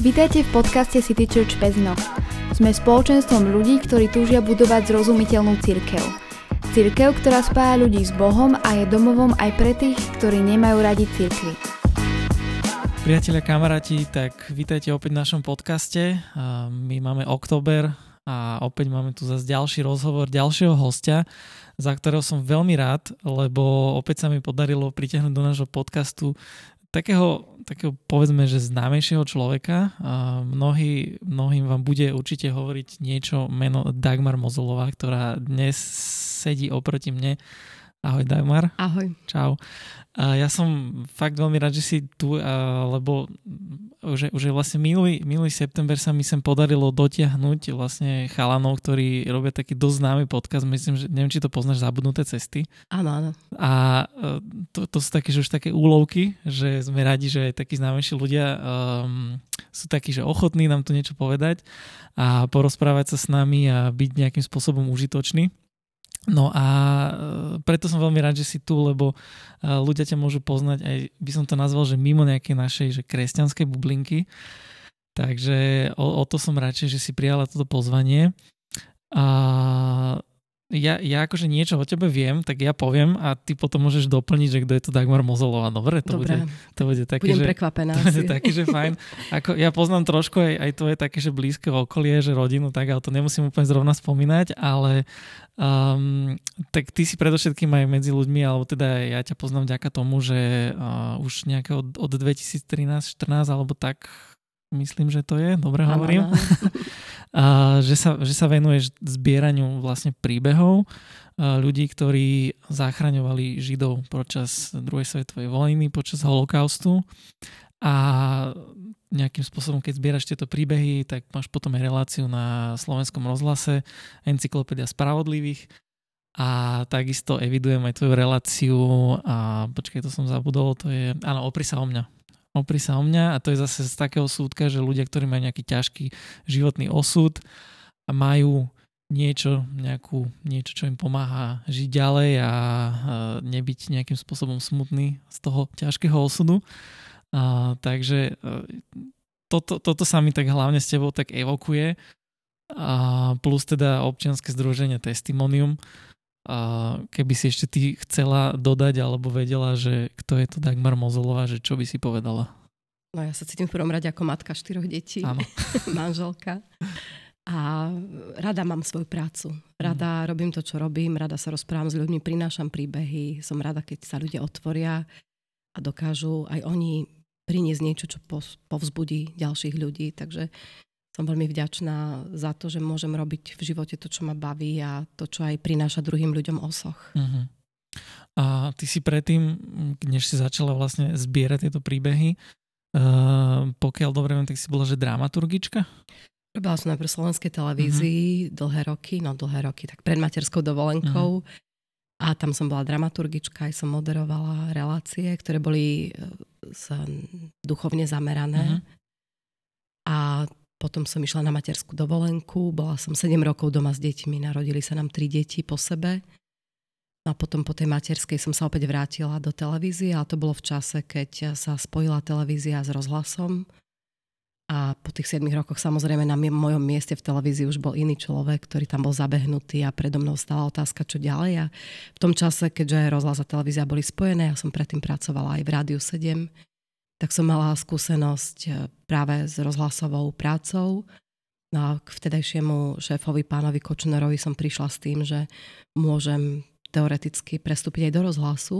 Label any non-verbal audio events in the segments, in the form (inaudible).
Vítajte v podcaste City Church Pezno. Sme spoločenstvom ľudí, ktorí túžia budovať zrozumiteľnú cirkev. Cirkev, ktorá spája ľudí s Bohom a je domovom aj pre tých, ktorí nemajú radi cirkvy. Priatelia, kamaráti, tak vítajte opäť v našom podcaste. My máme október a opäť máme tu zase ďalší rozhovor ďalšieho hostia, za ktorého som veľmi rád, lebo opäť sa mi podarilo pritiahnuť do nášho podcastu takého, takého povedzme, že známejšieho človeka. Mnohý, mnohým vám bude určite hovoriť niečo meno Dagmar Mozolová, ktorá dnes sedí oproti mne Ahoj Dagmar. Ahoj. Čau. Ja som fakt veľmi rád, že si tu, lebo už, už vlastne minulý, minulý september sa mi sem podarilo dotiahnuť vlastne chalanov, ktorí robia taký dosť známy podcast. Myslím, že neviem, či to poznáš, Zabudnuté cesty. Áno, áno. A e, to, to sú také, že už také úlovky, že sme radi, že takí známejší ľudia um, sú takí, že ochotní nám tu niečo povedať a porozprávať sa s nami a byť nejakým spôsobom užitočný. No a e, preto som veľmi rád, že si tu, lebo e, ľudia ťa môžu poznať aj, by som to nazval, že mimo nejakej našej že kresťanskej bublinky. Takže o, o to som radšej, že si prijala toto pozvanie. A ja, ja akože niečo o tebe viem, tak ja poviem a ty potom môžeš doplniť, že kto je to Dagmar Mozolová. Dobre, to, Dobre. Bude, to bude také, Budem že, prekvapená. (laughs) To bude také, že fajn. Ako, ja poznám trošku aj, aj tvoje také, že blízke okolie, že rodinu, tak ale to nemusím úplne zrovna spomínať, ale um, tak ty si predovšetkým aj medzi ľuďmi, alebo teda ja ťa poznám vďaka tomu, že uh, už nejaké od, od 2013-14 alebo tak myslím, že to je, dobre ano, hovorím, ano. (laughs) a, že, sa, že sa venuješ zbieraniu vlastne príbehov ľudí, ktorí zachraňovali Židov počas druhej svetovej vojny, počas holokaustu. A nejakým spôsobom, keď zbieraš tieto príbehy, tak máš potom aj reláciu na slovenskom rozhlase Encyklopédia spravodlivých. A takisto evidujem aj tvoju reláciu a počkaj, to som zabudol, to je, áno, opri sa o mňa opri sa o mňa a to je zase z takého súdka, že ľudia, ktorí majú nejaký ťažký životný osud a majú niečo, nejakú, niečo, čo im pomáha žiť ďalej a nebyť nejakým spôsobom smutný z toho ťažkého osudu. A, takže e, toto, toto sa mi tak hlavne s tebou tak evokuje. A plus teda občianske združenie Testimonium, a keby si ešte ty chcela dodať alebo vedela, že kto je to Dagmar Mozolová, že čo by si povedala? No ja sa cítim v prvom rade ako matka štyroch detí, (laughs) manželka. A rada mám svoju prácu. Rada mm. robím to, čo robím, rada sa rozprávam s ľuďmi, prinášam príbehy. Som rada, keď sa ľudia otvoria a dokážu aj oni priniesť niečo, čo povzbudí ďalších ľudí. Takže som veľmi vďačná za to, že môžem robiť v živote to, čo ma baví a to, čo aj prináša druhým ľuďom osoch. Uh-huh. A ty si predtým, než si začala vlastne zbierať tieto príbehy, uh, pokiaľ dobre viem, tak si bola, že dramaturgička? Robila som v slovenskej televízii uh-huh. dlhé roky, no dlhé roky, tak pred materskou dovolenkou. Uh-huh. A tam som bola dramaturgička, aj som moderovala relácie, ktoré boli uh, duchovne zamerané. Uh-huh. A potom som išla na materskú dovolenku, bola som 7 rokov doma s deťmi, narodili sa nám tri deti po sebe. A potom po tej materskej som sa opäť vrátila do televízie, ale to bolo v čase, keď sa spojila televízia s rozhlasom. A po tých 7 rokoch samozrejme na mojom mieste v televízii už bol iný človek, ktorý tam bol zabehnutý a predo mnou stala otázka, čo ďalej. A v tom čase, keďže rozhlas a televízia boli spojené, ja som predtým pracovala aj v Rádiu 7, tak som mala skúsenosť eh, práve s rozhlasovou prácou. No a k vtedajšiemu šéfovi pánovi Kočnerovi som prišla s tým, že môžem teoreticky prestúpiť aj do rozhlasu.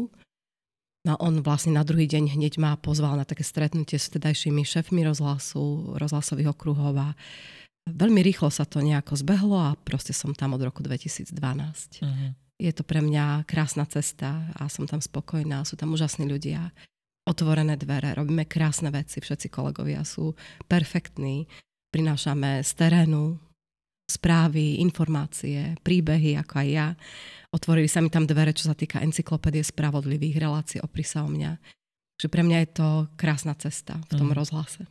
No on vlastne na druhý deň hneď ma pozval na také stretnutie s vtedajšími šéfmi rozhlasu, rozhlasových okruhov a veľmi rýchlo sa to nejako zbehlo a proste som tam od roku 2012. Uh-huh. Je to pre mňa krásna cesta a som tam spokojná, sú tam úžasní ľudia otvorené dvere, robíme krásne veci, všetci kolegovia sú perfektní, prinášame z terénu správy, informácie, príbehy, ako aj ja. Otvorili sa mi tam dvere, čo sa týka encyklopédie spravodlivých relácií o sa o mňa. Takže pre mňa je to krásna cesta v tom mm. rozhlase.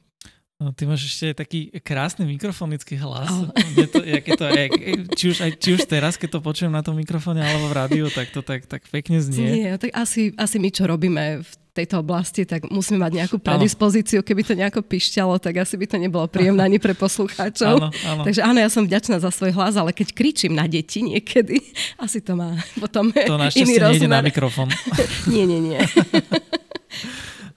No, ty máš ešte taký krásny mikrofonický hlas. Oh. to, jak je to, jak, či, už, aj, či už teraz, keď to počujem na tom mikrofóne alebo v rádiu, tak to tak, tak pekne znie. Nie, tak asi, asi my, čo robíme v tejto oblasti, tak musíme mať nejakú predispozíciu. Keby to nejako pišťalo, tak asi by to nebolo príjemné ani pre poslucháčov. Áno, áno. Takže áno, ja som vďačná za svoj hlas, ale keď kričím na deti niekedy, (laughs) asi to má potom to iný rozmer. na mikrofón. (laughs) nie, nie, nie. (laughs)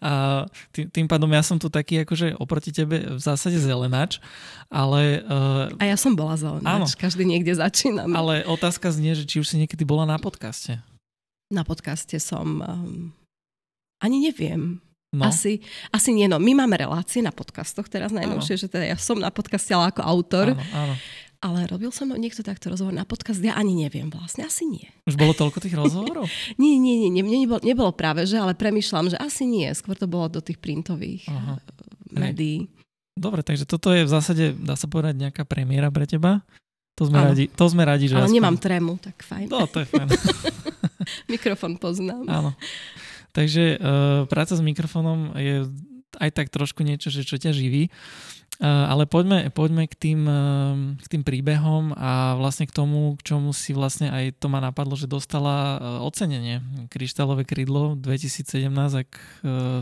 A tým, tým pádom ja som tu taký akože oproti tebe v zásade zelenač, ale... Uh, a ja som bola zelenač, áno, každý niekde začína. Ale otázka znie, že či už si niekedy bola na podcaste. Na podcaste som... Um, ani neviem. No. Asi, asi nie. No, my máme relácie na podcastoch teraz najnovšie, že teda ja som na podcaste ale ako autor. Áno, áno. Ale robil som niekto takto rozhovor na podcast, ja ani neviem vlastne, asi nie. Už bolo toľko tých rozhovorov? (laughs) nie, nie, nie, nie nebolo, nebolo práve, že, ale premyšľam, že asi nie, skôr to bolo do tých printových Aha. Eh, médií. Dobre, takže toto je v zásade, dá sa povedať, nejaká premiéra pre teba? To sme, radi, to sme radi, že Ale aspoň... nemám trému, tak fajn. No, to je fajn. (laughs) (laughs) Mikrofón poznám. Áno. Takže uh, práca s mikrofónom je aj tak trošku niečo, že čo ťa živí. Ale poďme, poďme k, tým, k tým príbehom a vlastne k tomu, k čomu si vlastne aj to ma napadlo, že dostala e, ocenenie. Kryštálové krídlo 2017, ak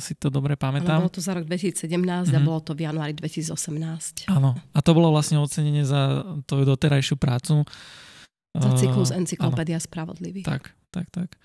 si to dobre pamätám. Ano, bolo to za rok 2017 mm-hmm. a mhm. bolo to v januári 2018. Áno, a to bolo vlastne ocenenie za tvoju doterajšiu prácu. Za cyklus Encyklopédia spravodlivých. Tak, tak, tak.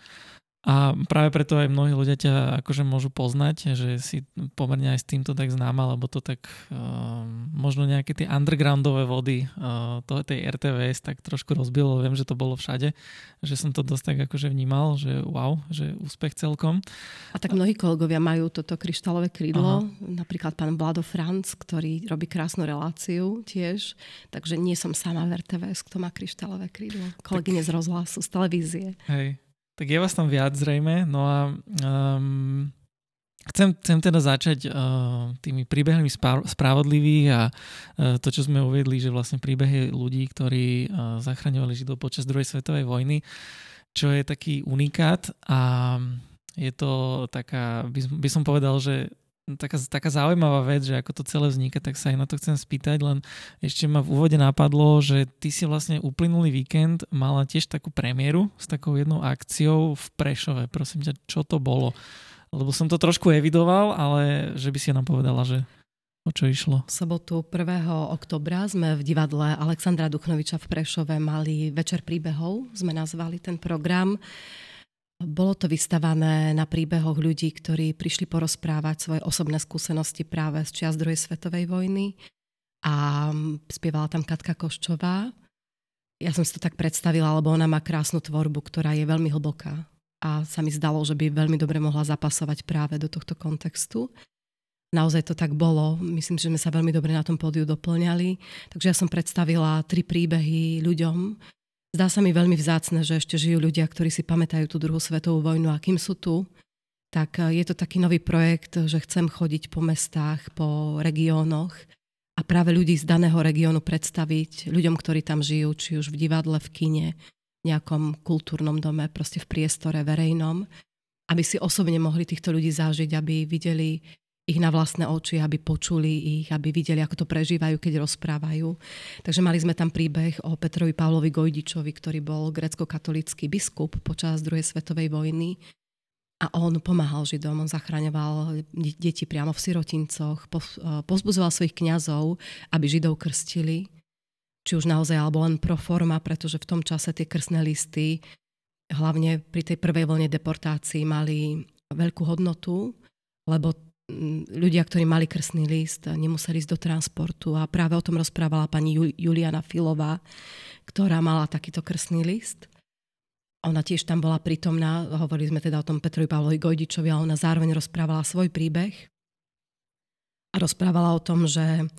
A práve preto aj mnohí ľudia ťa akože môžu poznať, že si pomerne aj s týmto tak známa, lebo to tak uh, možno nejaké tie undergroundové vody uh, toho, tej RTVS tak trošku rozbilo. Viem, že to bolo všade, že som to dosť tak akože vnímal, že wow, že úspech celkom. A tak mnohí kolegovia majú toto kryštálové krídlo, Aha. napríklad pán Vlado Franc, ktorý robí krásnu reláciu tiež, takže nie som sama v RTVS, kto má kryštálové krídlo. Kolegyne tak... z rozhlasu, z televízie. Hej, tak je vás tam viac zrejme, no a um, chcem, chcem teda začať uh, tými príbehmi spravodlivých a uh, to, čo sme uvedli, že vlastne príbehy ľudí, ktorí uh, zachraňovali Židov počas druhej svetovej vojny, čo je taký unikát a je to taká, by, by som povedal, že taká, taká zaujímavá vec, že ako to celé vzniká, tak sa aj na to chcem spýtať, len ešte ma v úvode napadlo, že ty si vlastne uplynulý víkend mala tiež takú premiéru s takou jednou akciou v Prešove. Prosím ťa, čo to bolo? Lebo som to trošku evidoval, ale že by si nám povedala, že o čo išlo? V sobotu 1. oktobra sme v divadle Alexandra Duchnoviča v Prešove mali večer príbehov, sme nazvali ten program. Bolo to vystavané na príbehoch ľudí, ktorí prišli porozprávať svoje osobné skúsenosti práve z čias druhej svetovej vojny a spievala tam Katka Koščová. Ja som si to tak predstavila, lebo ona má krásnu tvorbu, ktorá je veľmi hlboká a sa mi zdalo, že by veľmi dobre mohla zapasovať práve do tohto kontextu. Naozaj to tak bolo. Myslím, že sme sa veľmi dobre na tom pódiu doplňali. Takže ja som predstavila tri príbehy ľuďom, Zdá sa mi veľmi vzácne, že ešte žijú ľudia, ktorí si pamätajú tú druhú svetovú vojnu a kým sú tu, tak eh, je to taký nový projekt, že chcem chodiť po mestách, po regiónoch a práve ľudí z daného regiónu predstaviť ľuďom, ktorí tam žijú, či už v divadle, v kine, nejakom kultúrnom dome, proste v priestore verejnom, aby si osobne mohli týchto ľudí zažiť, aby videli ich na vlastné oči, aby počuli ich, aby videli, ako to prežívajú, keď rozprávajú. Takže mali sme tam príbeh o Petrovi Pavlovi Gojdičovi, ktorý bol grecko-katolický biskup počas druhej svetovej vojny. A on pomáhal Židom, on zachraňoval deti priamo v sirotincoch, pozbudzoval svojich kňazov, aby Židov krstili, či už naozaj, alebo len pro forma, pretože v tom čase tie krstné listy, hlavne pri tej prvej vlne deportácií, mali veľkú hodnotu, lebo ľudia, ktorí mali krsný list, nemuseli ísť do transportu. A práve o tom rozprávala pani Juliana Filová, ktorá mala takýto krsný list. Ona tiež tam bola prítomná, hovorili sme teda o tom Petrovi Pavlovi Gojdičovi a ona zároveň rozprávala svoj príbeh. A rozprávala o tom, že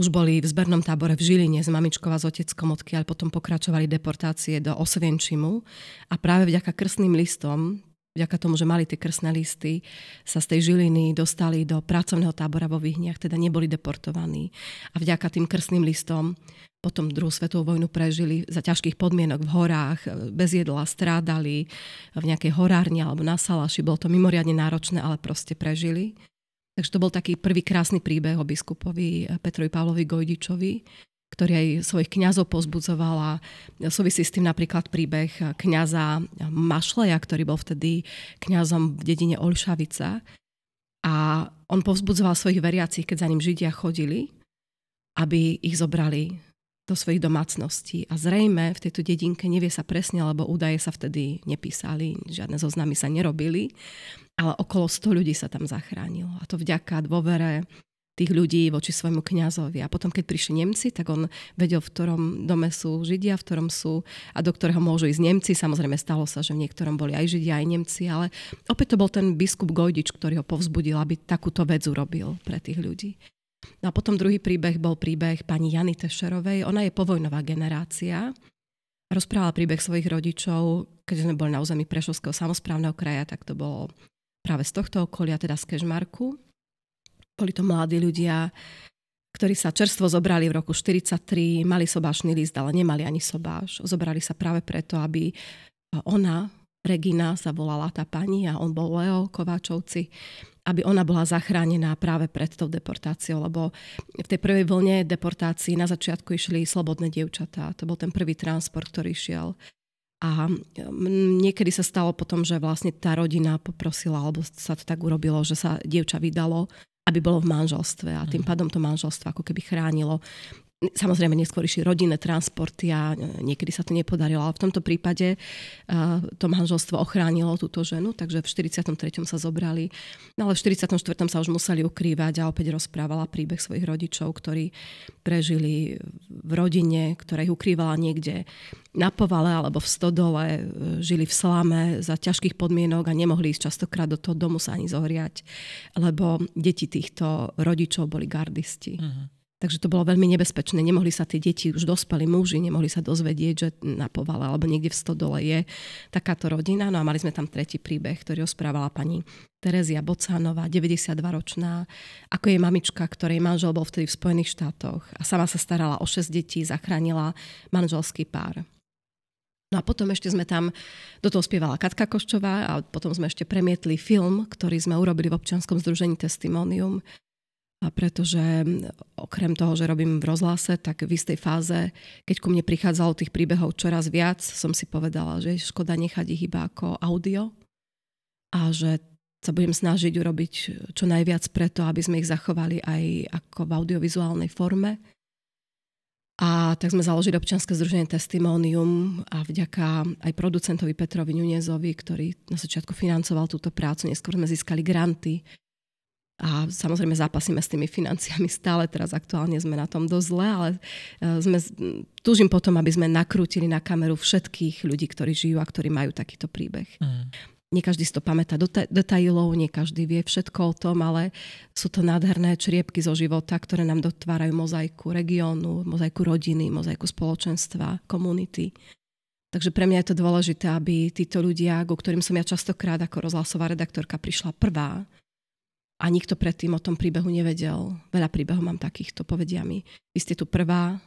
už boli v zbernom tábore v Žiline s mamičkou a s oteckom, odkiaľ potom pokračovali deportácie do Osvienčimu. A práve vďaka krstným listom vďaka tomu, že mali tie krsné listy, sa z tej Žiliny dostali do pracovného tábora vo Vyhniach, teda neboli deportovaní. A vďaka tým krsným listom potom druhú svetovú vojnu prežili za ťažkých podmienok v horách, bez jedla, strádali v nejakej horárni alebo na salaši. Bolo to mimoriadne náročné, ale proste prežili. Takže to bol taký prvý krásny príbeh o biskupovi Petrovi Pavlovi Gojdičovi, ktorý aj svojich kňazov pozbudzovala. Súvisí s tým napríklad príbeh kňaza Mašleja, ktorý bol vtedy kňazom v dedine Olšavica. A on povzbudzoval svojich veriacich, keď za ním Židia chodili, aby ich zobrali do svojich domácností. A zrejme v tejto dedinke nevie sa presne, lebo údaje sa vtedy nepísali, žiadne zoznamy sa nerobili, ale okolo 100 ľudí sa tam zachránilo. A to vďaka dôvere tých ľudí voči svojmu kňazovi. A potom, keď prišli Nemci, tak on vedel, v ktorom dome sú Židia, v ktorom sú a do ktorého môžu ísť Nemci. Samozrejme, stalo sa, že v niektorom boli aj Židia, aj Nemci, ale opäť to bol ten biskup Gojdič, ktorý ho povzbudil, aby takúto vec urobil pre tých ľudí. No a potom druhý príbeh bol príbeh pani Jany Tešerovej. Ona je povojnová generácia. Rozprávala príbeh svojich rodičov, keď sme boli na území Prešovského samozprávneho kraja, tak to bolo práve z tohto okolia, teda z Kežmarku. Boli to mladí ľudia, ktorí sa čerstvo zobrali v roku 43, mali sobášny list, ale nemali ani sobáš. Zobrali sa práve preto, aby ona, Regina sa volala tá pani a on bol Leo Kováčovci, aby ona bola zachránená práve pred tou deportáciou, lebo v tej prvej vlne deportácií na začiatku išli slobodné dievčatá. To bol ten prvý transport, ktorý šiel. A niekedy sa stalo potom, že vlastne tá rodina poprosila, alebo sa to tak urobilo, že sa dievča vydalo, aby bolo v manželstve a tým mhm. pádom to manželstvo ako keby chránilo Samozrejme, neskôr išli rodinné transporty a niekedy sa to nepodarilo, ale v tomto prípade to manželstvo ochránilo túto ženu, takže v 43. sa zobrali, no ale v 44. sa už museli ukrývať a opäť rozprávala príbeh svojich rodičov, ktorí prežili v rodine, ktorá ich ukrývala niekde na povale alebo v stodole, e, žili v slame za ťažkých podmienok a nemohli ísť častokrát do toho domu sa ani zohriať, lebo deti týchto rodičov boli gardisti. Uh-huh. Takže to bolo veľmi nebezpečné. Nemohli sa tie deti, už dospeli muži, nemohli sa dozvedieť, že na povale alebo niekde v stodole je takáto rodina. No a mali sme tam tretí príbeh, ktorý osprávala pani Terezia Bocánová, 92-ročná, ako jej mamička, ktorej manžel bol vtedy v Spojených štátoch a sama sa starala o 6 detí, zachránila manželský pár. No a potom ešte sme tam, do toho spievala Katka Koščová a potom sme ešte premietli film, ktorý sme urobili v občianskom združení Testimonium, pretože okrem toho, že robím v rozhlase, tak v istej fáze, keď ku mne prichádzalo tých príbehov čoraz viac, som si povedala, že je škoda nechať ich iba ako audio a že sa budem snažiť urobiť čo najviac preto, aby sme ich zachovali aj ako v audiovizuálnej forme. A tak sme založili občianske združenie Testimonium a vďaka aj producentovi Petrovi Nunezovi, ktorý na začiatku financoval túto prácu, neskôr sme získali granty a samozrejme zápasíme s tými financiami stále, teraz aktuálne sme na tom dosť zle, ale e, sme, túžim potom, aby sme nakrútili na kameru všetkých ľudí, ktorí žijú a ktorí majú takýto príbeh. Mm. Nie každý si to pamätá do detailov, nie každý vie všetko o tom, ale sú to nádherné čriepky zo života, ktoré nám dotvárajú mozaiku regiónu, mozaiku rodiny, mozaiku spoločenstva, komunity. Takže pre mňa je to dôležité, aby títo ľudia, ku ktorým som ja častokrát ako rozhlasová redaktorka prišla prvá, a nikto predtým o tom príbehu nevedel. Veľa príbehov mám takýchto, povedia mi. Vy ste tu prvá,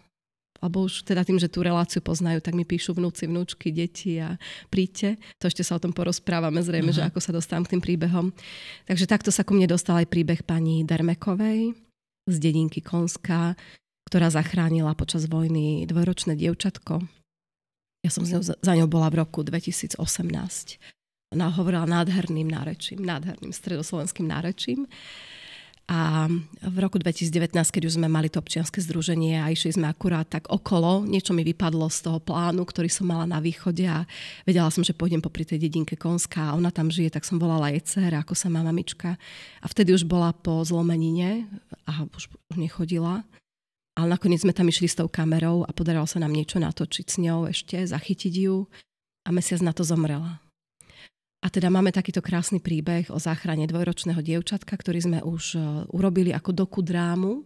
alebo už teda tým, že tú reláciu poznajú, tak mi píšu vnúci, vnúčky, deti a príďte. To ešte sa o tom porozprávame zrejme, uh-huh. že ako sa dostávam k tým príbehom. Takže takto sa ku mne dostal aj príbeh pani Dermekovej z dedinky Konska, ktorá zachránila počas vojny dvojročné dievčatko. Ja som za ňou bola v roku 2018 ona nádherným nárečím, nádherným stredoslovenským nárečím. A v roku 2019, keď už sme mali to občianske združenie a išli sme akurát tak okolo, niečo mi vypadlo z toho plánu, ktorý som mala na východe a vedela som, že pôjdem popri tej dedinke Konská a ona tam žije, tak som volala jej dcer, ako sa má mamička. A vtedy už bola po zlomenine a už nechodila. Ale nakoniec sme tam išli s tou kamerou a podarilo sa nám niečo natočiť s ňou ešte, zachytiť ju a mesiac na to zomrela. A teda máme takýto krásny príbeh o záchrane dvojročného dievčatka, ktorý sme už e, urobili ako doku drámu.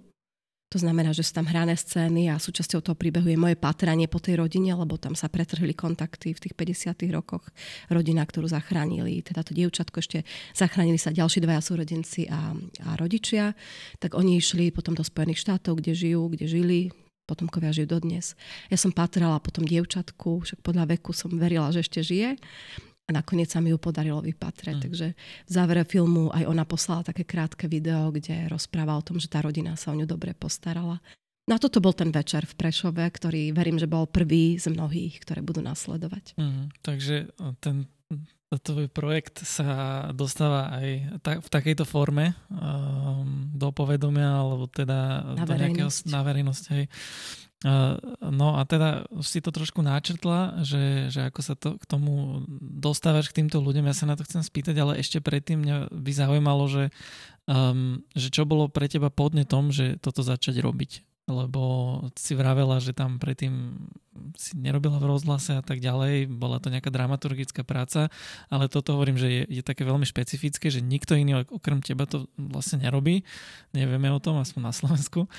To znamená, že sú tam hrané scény a súčasťou toho príbehu je moje patranie po tej rodine, lebo tam sa pretrhli kontakty v tých 50. rokoch. Rodina, ktorú zachránili, teda to dievčatko ešte zachránili sa ďalší dvaja súrodenci a, a rodičia. Tak oni išli potom do Spojených štátov, kde žijú, kde žili, potomkovia žijú dodnes. Ja som patrala po tom dievčatku, však podľa veku som verila, že ešte žije a nakoniec sa mi ju podarilo vypatrať. Mm. Takže v závere filmu aj ona poslala také krátke video, kde rozpráva o tom, že tá rodina sa o ňu dobre postarala. No a toto bol ten večer v Prešove, ktorý verím, že bol prvý z mnohých, ktoré budú nasledovať. Mm, takže ten tvoj projekt sa dostáva aj ta, v takejto forme um, do povedomia, alebo teda na do nejakého, na verejnosť. Hej. No a teda si to trošku náčrtla, že, že ako sa to k tomu dostávaš k týmto ľuďom, ja sa na to chcem spýtať, ale ešte predtým mňa by zaujímalo, že, um, že čo bolo pre teba podnetom, že toto začať robiť? Lebo si vravela, že tam predtým si nerobila v rozhlase a tak ďalej, bola to nejaká dramaturgická práca, ale toto hovorím, že je, je také veľmi špecifické, že nikto iný okrem teba to vlastne nerobí, nevieme o tom, aspoň na Slovensku.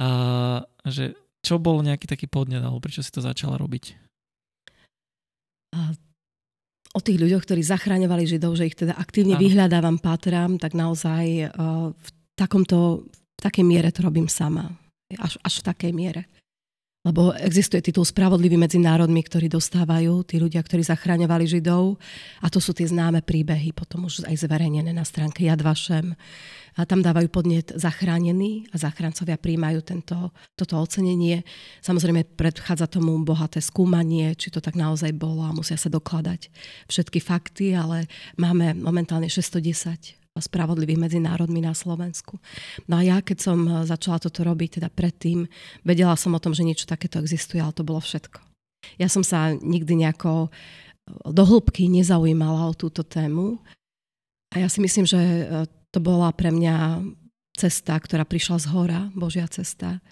A, že čo bol nejaký taký podnet, alebo prečo si to začala robiť? O tých ľuďoch, ktorí zachraňovali Židov, že ich teda aktívne ano. vyhľadávam, pátrám, tak naozaj uh, v takomto, v takej miere to robím sama až, až v takej miere. Lebo existuje titul Spravodlivý medzi národmi, ktorí dostávajú tí ľudia, ktorí zachraňovali Židov. A to sú tie známe príbehy, potom už aj zverejnené na stránke Yad Vashem. A tam dávajú podnet zachránení a záchrancovia príjmajú tento, toto ocenenie. Samozrejme predchádza tomu bohaté skúmanie, či to tak naozaj bolo a musia sa dokladať všetky fakty, ale máme momentálne 610 spravodlivých medzi národmi na Slovensku. No a ja, keď som eh, začala toto robiť, teda predtým, vedela som o tom, že niečo takéto existuje, ale to bolo všetko. Ja som sa nikdy nejako eh, do hĺbky nezaujímala o túto tému a ja si myslím, že eh, to bola pre mňa cesta, ktorá prišla z hora, Božia cesta.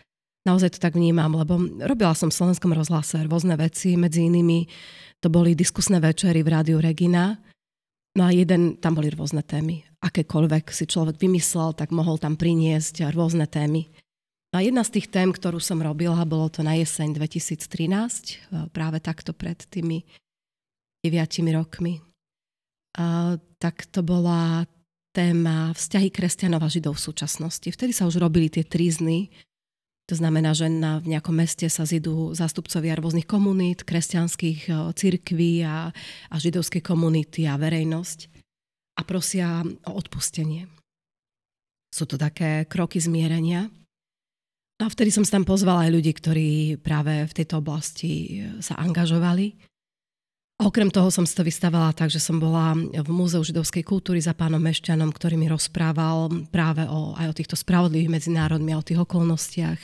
Naozaj to tak vnímam, lebo robila som v Slovenskom rozhlase rôzne veci, medzi inými to boli diskusné večery v Rádiu Regina, No a jeden, tam boli rôzne témy. Akékoľvek si človek vymyslel, tak mohol tam priniesť rôzne témy. No a jedna z tých tém, ktorú som robila, bolo to na jeseň 2013, e, práve takto pred tými 9 rokmi. A, tak to bola téma vzťahy kresťanov a židov v súčasnosti. Vtedy sa už robili tie trízny to znamená, že na, v nejakom meste sa zidú zástupcovia rôznych komunít, kresťanských e, cirkví a, a židovskej komunity a verejnosť a prosia o odpustenie. Sú to také kroky zmierenia. A vtedy som tam pozvala aj ľudí, ktorí práve v tejto oblasti e, sa angažovali. Okrem toho som si to vystavala tak, že som bola v Múzeu židovskej kultúry za pánom Mešťanom, ktorý mi rozprával práve o, aj o týchto spravodlivých medzinárodmi a o tých okolnostiach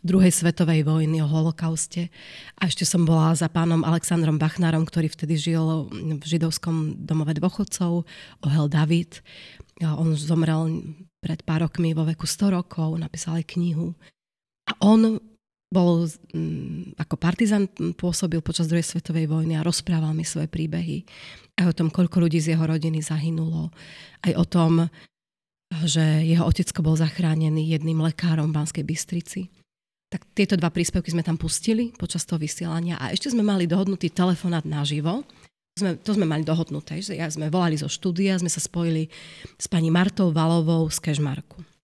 druhej svetovej vojny, o holokauste. A ešte som bola za pánom Alexandrom Bachnárom, ktorý vtedy žil v židovskom domove dôchodcov, Ohel David. A on zomrel pred pár rokmi vo veku 100 rokov, napísal aj knihu. A on bol mm, ako partizan pôsobil počas druhej svetovej vojny a rozprával mi svoje príbehy. Aj o tom, koľko ľudí z jeho rodiny zahynulo. Aj o tom, že jeho otecko bol zachránený jedným lekárom v Banskej Bystrici. Tak tieto dva príspevky sme tam pustili počas toho vysielania a ešte sme mali dohodnutý telefonát naživo. Sme, to sme mali dohodnuté, že ja sme volali zo štúdia, sme sa spojili s pani Martou Valovou z Kežmarku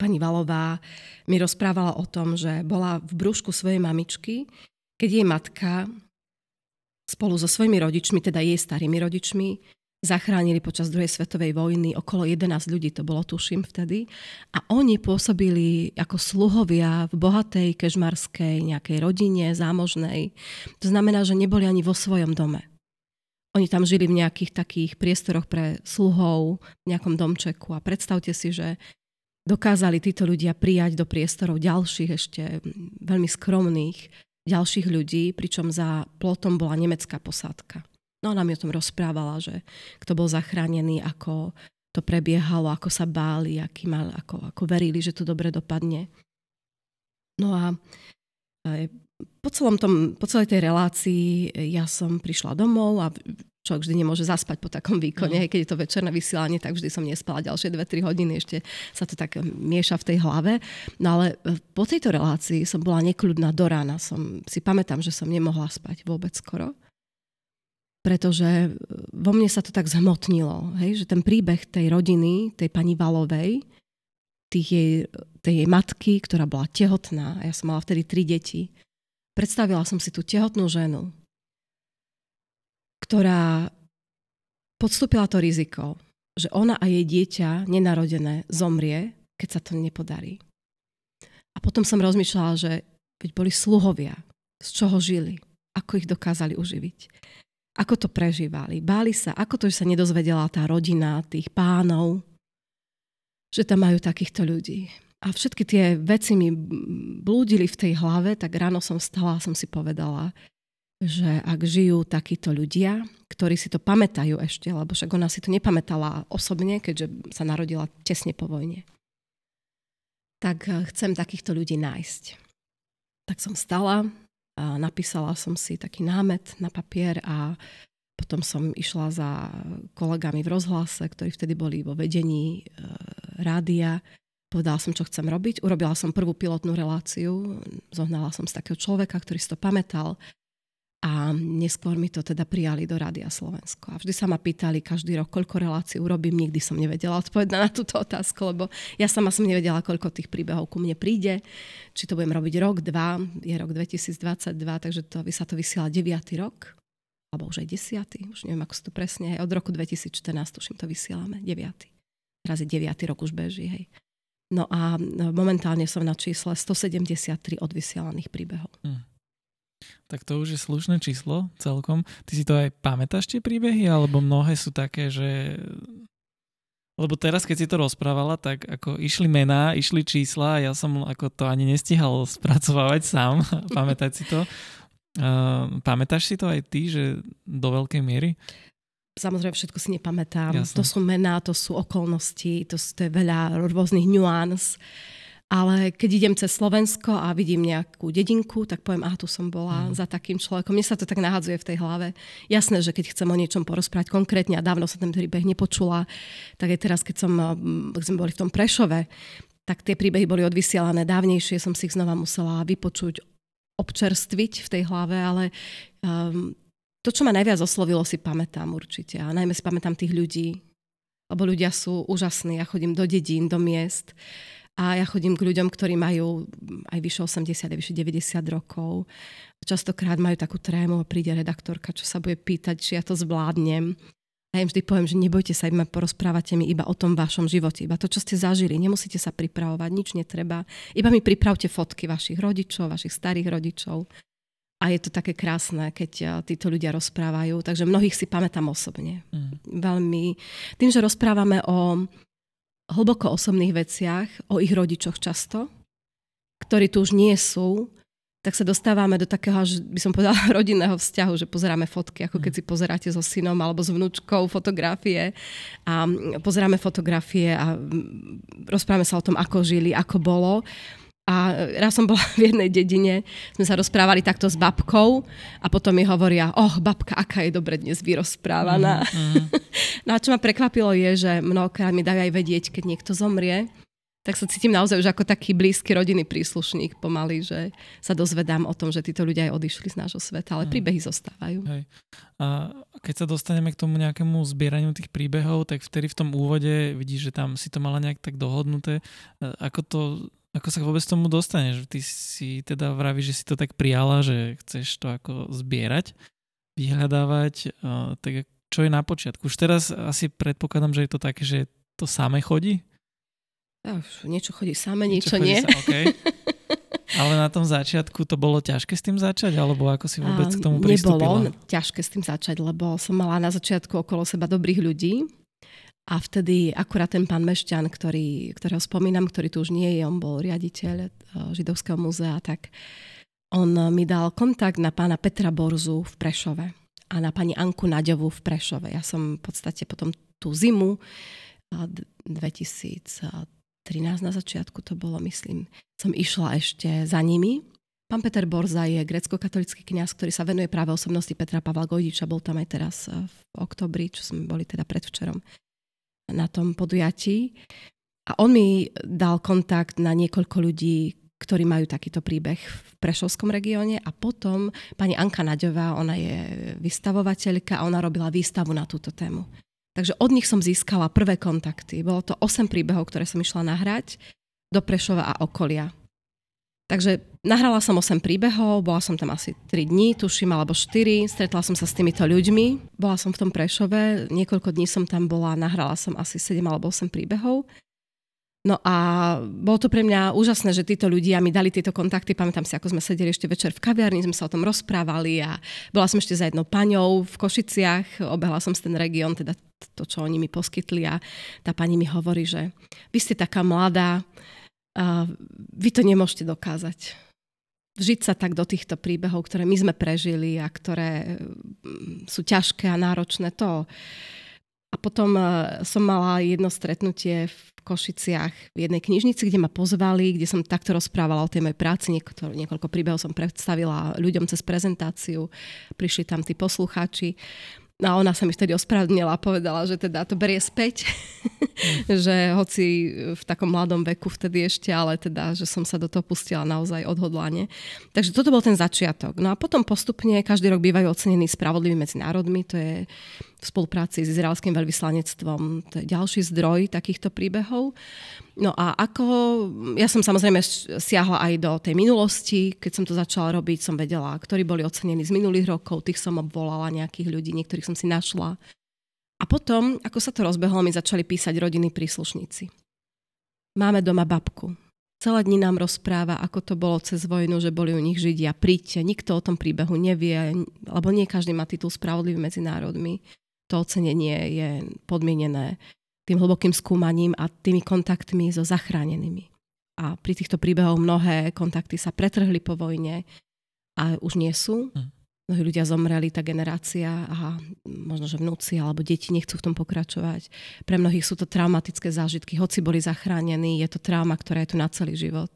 pani Valová mi rozprávala o tom, že bola v brúšku svojej mamičky, keď jej matka spolu so svojimi rodičmi, teda jej starými rodičmi, zachránili počas druhej svetovej vojny okolo 11 ľudí, to bolo tuším vtedy. A oni pôsobili ako sluhovia v bohatej kežmarskej nejakej rodine, zámožnej. To znamená, že neboli ani vo svojom dome. Oni tam žili v nejakých takých priestoroch pre sluhov, v nejakom domčeku a predstavte si, že dokázali títo ľudia prijať do priestorov ďalších ešte veľmi skromných ďalších ľudí, pričom za plotom bola nemecká posádka. No ona mi o tom rozprávala, že kto bol zachránený, ako to prebiehalo, ako sa báli, aký mal, ako, ako verili, že to dobre dopadne. No a po, celom tom, po celej tej relácii ja som prišla domov a človek vždy nemôže zaspať po takom výkone, no. keď je to večerné vysielanie, tak vždy som nespala ďalšie 2-3 hodiny, ešte sa to tak mieša v tej hlave. No ale e, po tejto relácii som bola nekľudná do rána. Som, si pamätám, že som nemohla spať vôbec skoro pretože e, vo mne sa to tak zhmotnilo, hej, že ten príbeh tej rodiny, tej pani Valovej, tých jej, tej jej matky, ktorá bola tehotná, a ja som mala vtedy tri deti, predstavila som si tú tehotnú ženu, ktorá podstúpila to riziko, že ona a jej dieťa nenarodené zomrie, keď sa to nepodarí. A potom som rozmýšľala, že veď boli sluhovia, z čoho žili, ako ich dokázali uživiť. Ako to prežívali. Báli sa, ako to, že sa nedozvedela tá rodina tých pánov, že tam majú takýchto ľudí. A všetky tie veci mi blúdili v tej hlave, tak ráno som stala a som si povedala, že ak žijú takíto ľudia, ktorí si to pamätajú ešte, lebo však ona si to nepamätala osobne, keďže sa narodila tesne po vojne, tak eh, chcem takýchto ľudí nájsť. Tak som stala a napísala som si taký námet na papier a potom som išla za kolegami v rozhlase, ktorí vtedy boli vo vedení e, rádia. Povedala som, čo chcem robiť. Urobila som prvú pilotnú reláciu. Zohnala som z takého človeka, ktorý si to pamätal a neskôr mi to teda prijali do Rádia Slovensko. A vždy sa ma pýtali každý rok, koľko relácií urobím. Nikdy som nevedela odpovedať na túto otázku, lebo ja sama som nevedela, koľko tých príbehov ku mne príde. Či to budem robiť rok, dva, je rok 2022, takže to, sa to vysiela 9. rok, alebo už aj 10. Už neviem, ako si to presne. Od roku 2014 už im to vysielame, 9. Teraz je 9. rok už beží, hej. No a momentálne som na čísle 173 odvysielaných príbehov. Hmm. Tak to už je slušné číslo celkom. Ty si to aj pamätáš tie príbehy, alebo mnohé sú také, že... Lebo teraz, keď si to rozprávala, tak ako išli mená, išli čísla a ja som ako to ani nestihal spracovávať sám, (laughs) pamätať si to. Uh, pamätáš si to aj ty, že do veľkej miery? Samozrejme, všetko si nepamätám. Jasne. To sú mená, to sú okolnosti, to, to je veľa rôznych nuans. Ale keď idem cez Slovensko a vidím nejakú dedinku, tak poviem, aha, tu som bola mm. za takým človekom. Mne sa to tak nahadzuje v tej hlave. Jasné, že keď chcem o niečom porozprávať konkrétne a dávno som ten príbeh nepočula, tak aj teraz, keď, som, keď sme boli v tom Prešove, tak tie príbehy boli odvysielané dávnejšie, som si ich znova musela vypočuť, občerstviť v tej hlave, ale um, to, čo ma najviac oslovilo, si pamätám určite. A najmä si pamätám tých ľudí, lebo ľudia sú úžasní. Ja chodím do dedín, do miest a ja chodím k ľuďom, ktorí majú aj vyše 80, aj vyše 90 rokov. Častokrát majú takú trému a príde redaktorka, čo sa bude pýtať, či ja to zvládnem. A ja im vždy poviem, že nebojte sa, iba porozprávate mi iba o tom vašom živote, iba to, čo ste zažili. Nemusíte sa pripravovať, nič netreba. Iba mi pripravte fotky vašich rodičov, vašich starých rodičov. A je to také krásne, keď eh, títo ľudia rozprávajú. Takže mnohých si pamätám osobne. Mm. Veľmi. Tým, že rozprávame o hlboko osobných veciach, o ich rodičoch často, ktorí tu už nie sú, tak sa dostávame do takého, by som povedala, (laughs) rodinného vzťahu, že pozeráme fotky, ako keď si pozeráte so synom alebo s vnúčkou fotografie a pozeráme fotografie a rozprávame sa o tom, ako žili, ako bolo. A raz som bola (laughs) v jednej dedine, sme sa rozprávali takto s babkou a potom mi hovoria, oh, babka, aká je dobre dnes vyrozprávaná. Mm, mm. (laughs) no a čo ma prekvapilo je, že mnohokrát mi dajú aj vedieť, keď niekto zomrie, tak sa cítim naozaj už ako taký blízky rodinný príslušník pomaly, že sa dozvedám o tom, že títo ľudia aj odišli z nášho sveta, ale mm. príbehy zostávajú. Hej. A keď sa dostaneme k tomu nejakému zbieraniu tých príbehov, tak vtedy v tom úvode vidíš, že tam si to mala nejak tak dohodnuté. Ako to ako sa vôbec tomu dostaneš? Ty si teda vravíš, že si to tak prijala, že chceš to ako zbierať, vyhľadávať, tak čo je na počiatku? Už teraz asi predpokladám, že je to také, že to samé chodí? Ja, niečo chodí samé, niečo, niečo nie. Sa, okay. Ale na tom začiatku to bolo ťažké s tým začať, alebo ako si vôbec k tomu pristúpila? Nebolo ťažké s tým začať, lebo som mala na začiatku okolo seba dobrých ľudí, a vtedy akurát ten pán Mešťan, ktorý, ktorého spomínam, ktorý tu už nie je, on bol riaditeľ eh, Židovského múzea, tak on mi dal kontakt na pána Petra Borzu v Prešove a na pani Anku Naďovú v Prešove. Ja som v podstate potom tú zimu 2013 na začiatku to bolo, myslím, som išla ešte za nimi. Pán Peter Borza je grecko-katolický kňaz, ktorý sa venuje práve osobnosti Petra Pavla Gojdiča. Bol tam aj teraz eh, v oktobri, čo sme boli teda predvčerom na tom podujatí. A on mi dal kontakt na niekoľko ľudí, ktorí majú takýto príbeh v Prešovskom regióne a potom pani Anka Naďová, ona je vystavovateľka a ona robila výstavu na túto tému. Takže od nich som získala prvé kontakty. Bolo to 8 príbehov, ktoré som išla nahrať do Prešova a okolia. Takže nahrala som 8 príbehov, bola som tam asi 3 dní, tuším, alebo 4. Stretla som sa s týmito ľuďmi. Bola som v tom Prešove, niekoľko dní som tam bola, nahrala som asi 7 alebo 8 príbehov. No a bolo to pre mňa úžasné, že títo ľudia mi dali tieto kontakty. Pamätám si, ako sme sedeli ešte večer v kaviarni, sme sa o tom rozprávali a bola som ešte za jednou paňou v Košiciach, obehla som ten región, teda to, čo oni mi poskytli a tá pani mi hovorí, že vy ste taká mladá, a vy to nemôžete dokázať. Vžiť sa tak do týchto príbehov, ktoré my sme prežili a ktoré mm, sú ťažké a náročné, to a potom e, som mala jedno stretnutie v Košiciach v jednej knižnici, kde ma pozvali, kde som takto rozprávala o tej mojej práci. Niekoľko, niekoľko príbehov som predstavila ľuďom cez prezentáciu. Prišli tam tí poslucháči. A ona sa mi vtedy ospravedlnila a povedala, že teda to berie späť, (laughs) že hoci v takom mladom veku vtedy ešte, ale teda, že som sa do toho pustila naozaj odhodlane. Takže toto bol ten začiatok. No a potom postupne každý rok bývajú ocenení spravodliví medzi národmi, to je v spolupráci s izraelským veľvyslanectvom. To je ďalší zdroj takýchto príbehov. No a ako, ja som samozrejme siahla aj do tej minulosti, keď som to začala robiť, som vedela, ktorí boli ocenení z minulých rokov, tých som obvolala nejakých ľudí, niektorých som si našla. A potom, ako sa to rozbehlo, mi začali písať rodiny príslušníci. Máme doma babku. Celé dni nám rozpráva, ako to bolo cez vojnu, že boli u nich Židia. Príďte, nikto o tom príbehu nevie, lebo nie každý má titul Spravodlivý medzi národmi to ocenenie je podmienené tým hlbokým skúmaním a tými kontaktmi so zachránenými. A pri týchto príbehoch mnohé kontakty sa pretrhli po vojne a už nie sú. Hm. Mnohí ľudia zomreli, tá generácia a možno, že vnúci alebo deti nechcú v tom pokračovať. Pre mnohých sú to traumatické zážitky, hoci boli zachránení, je to trauma, ktorá je tu na celý život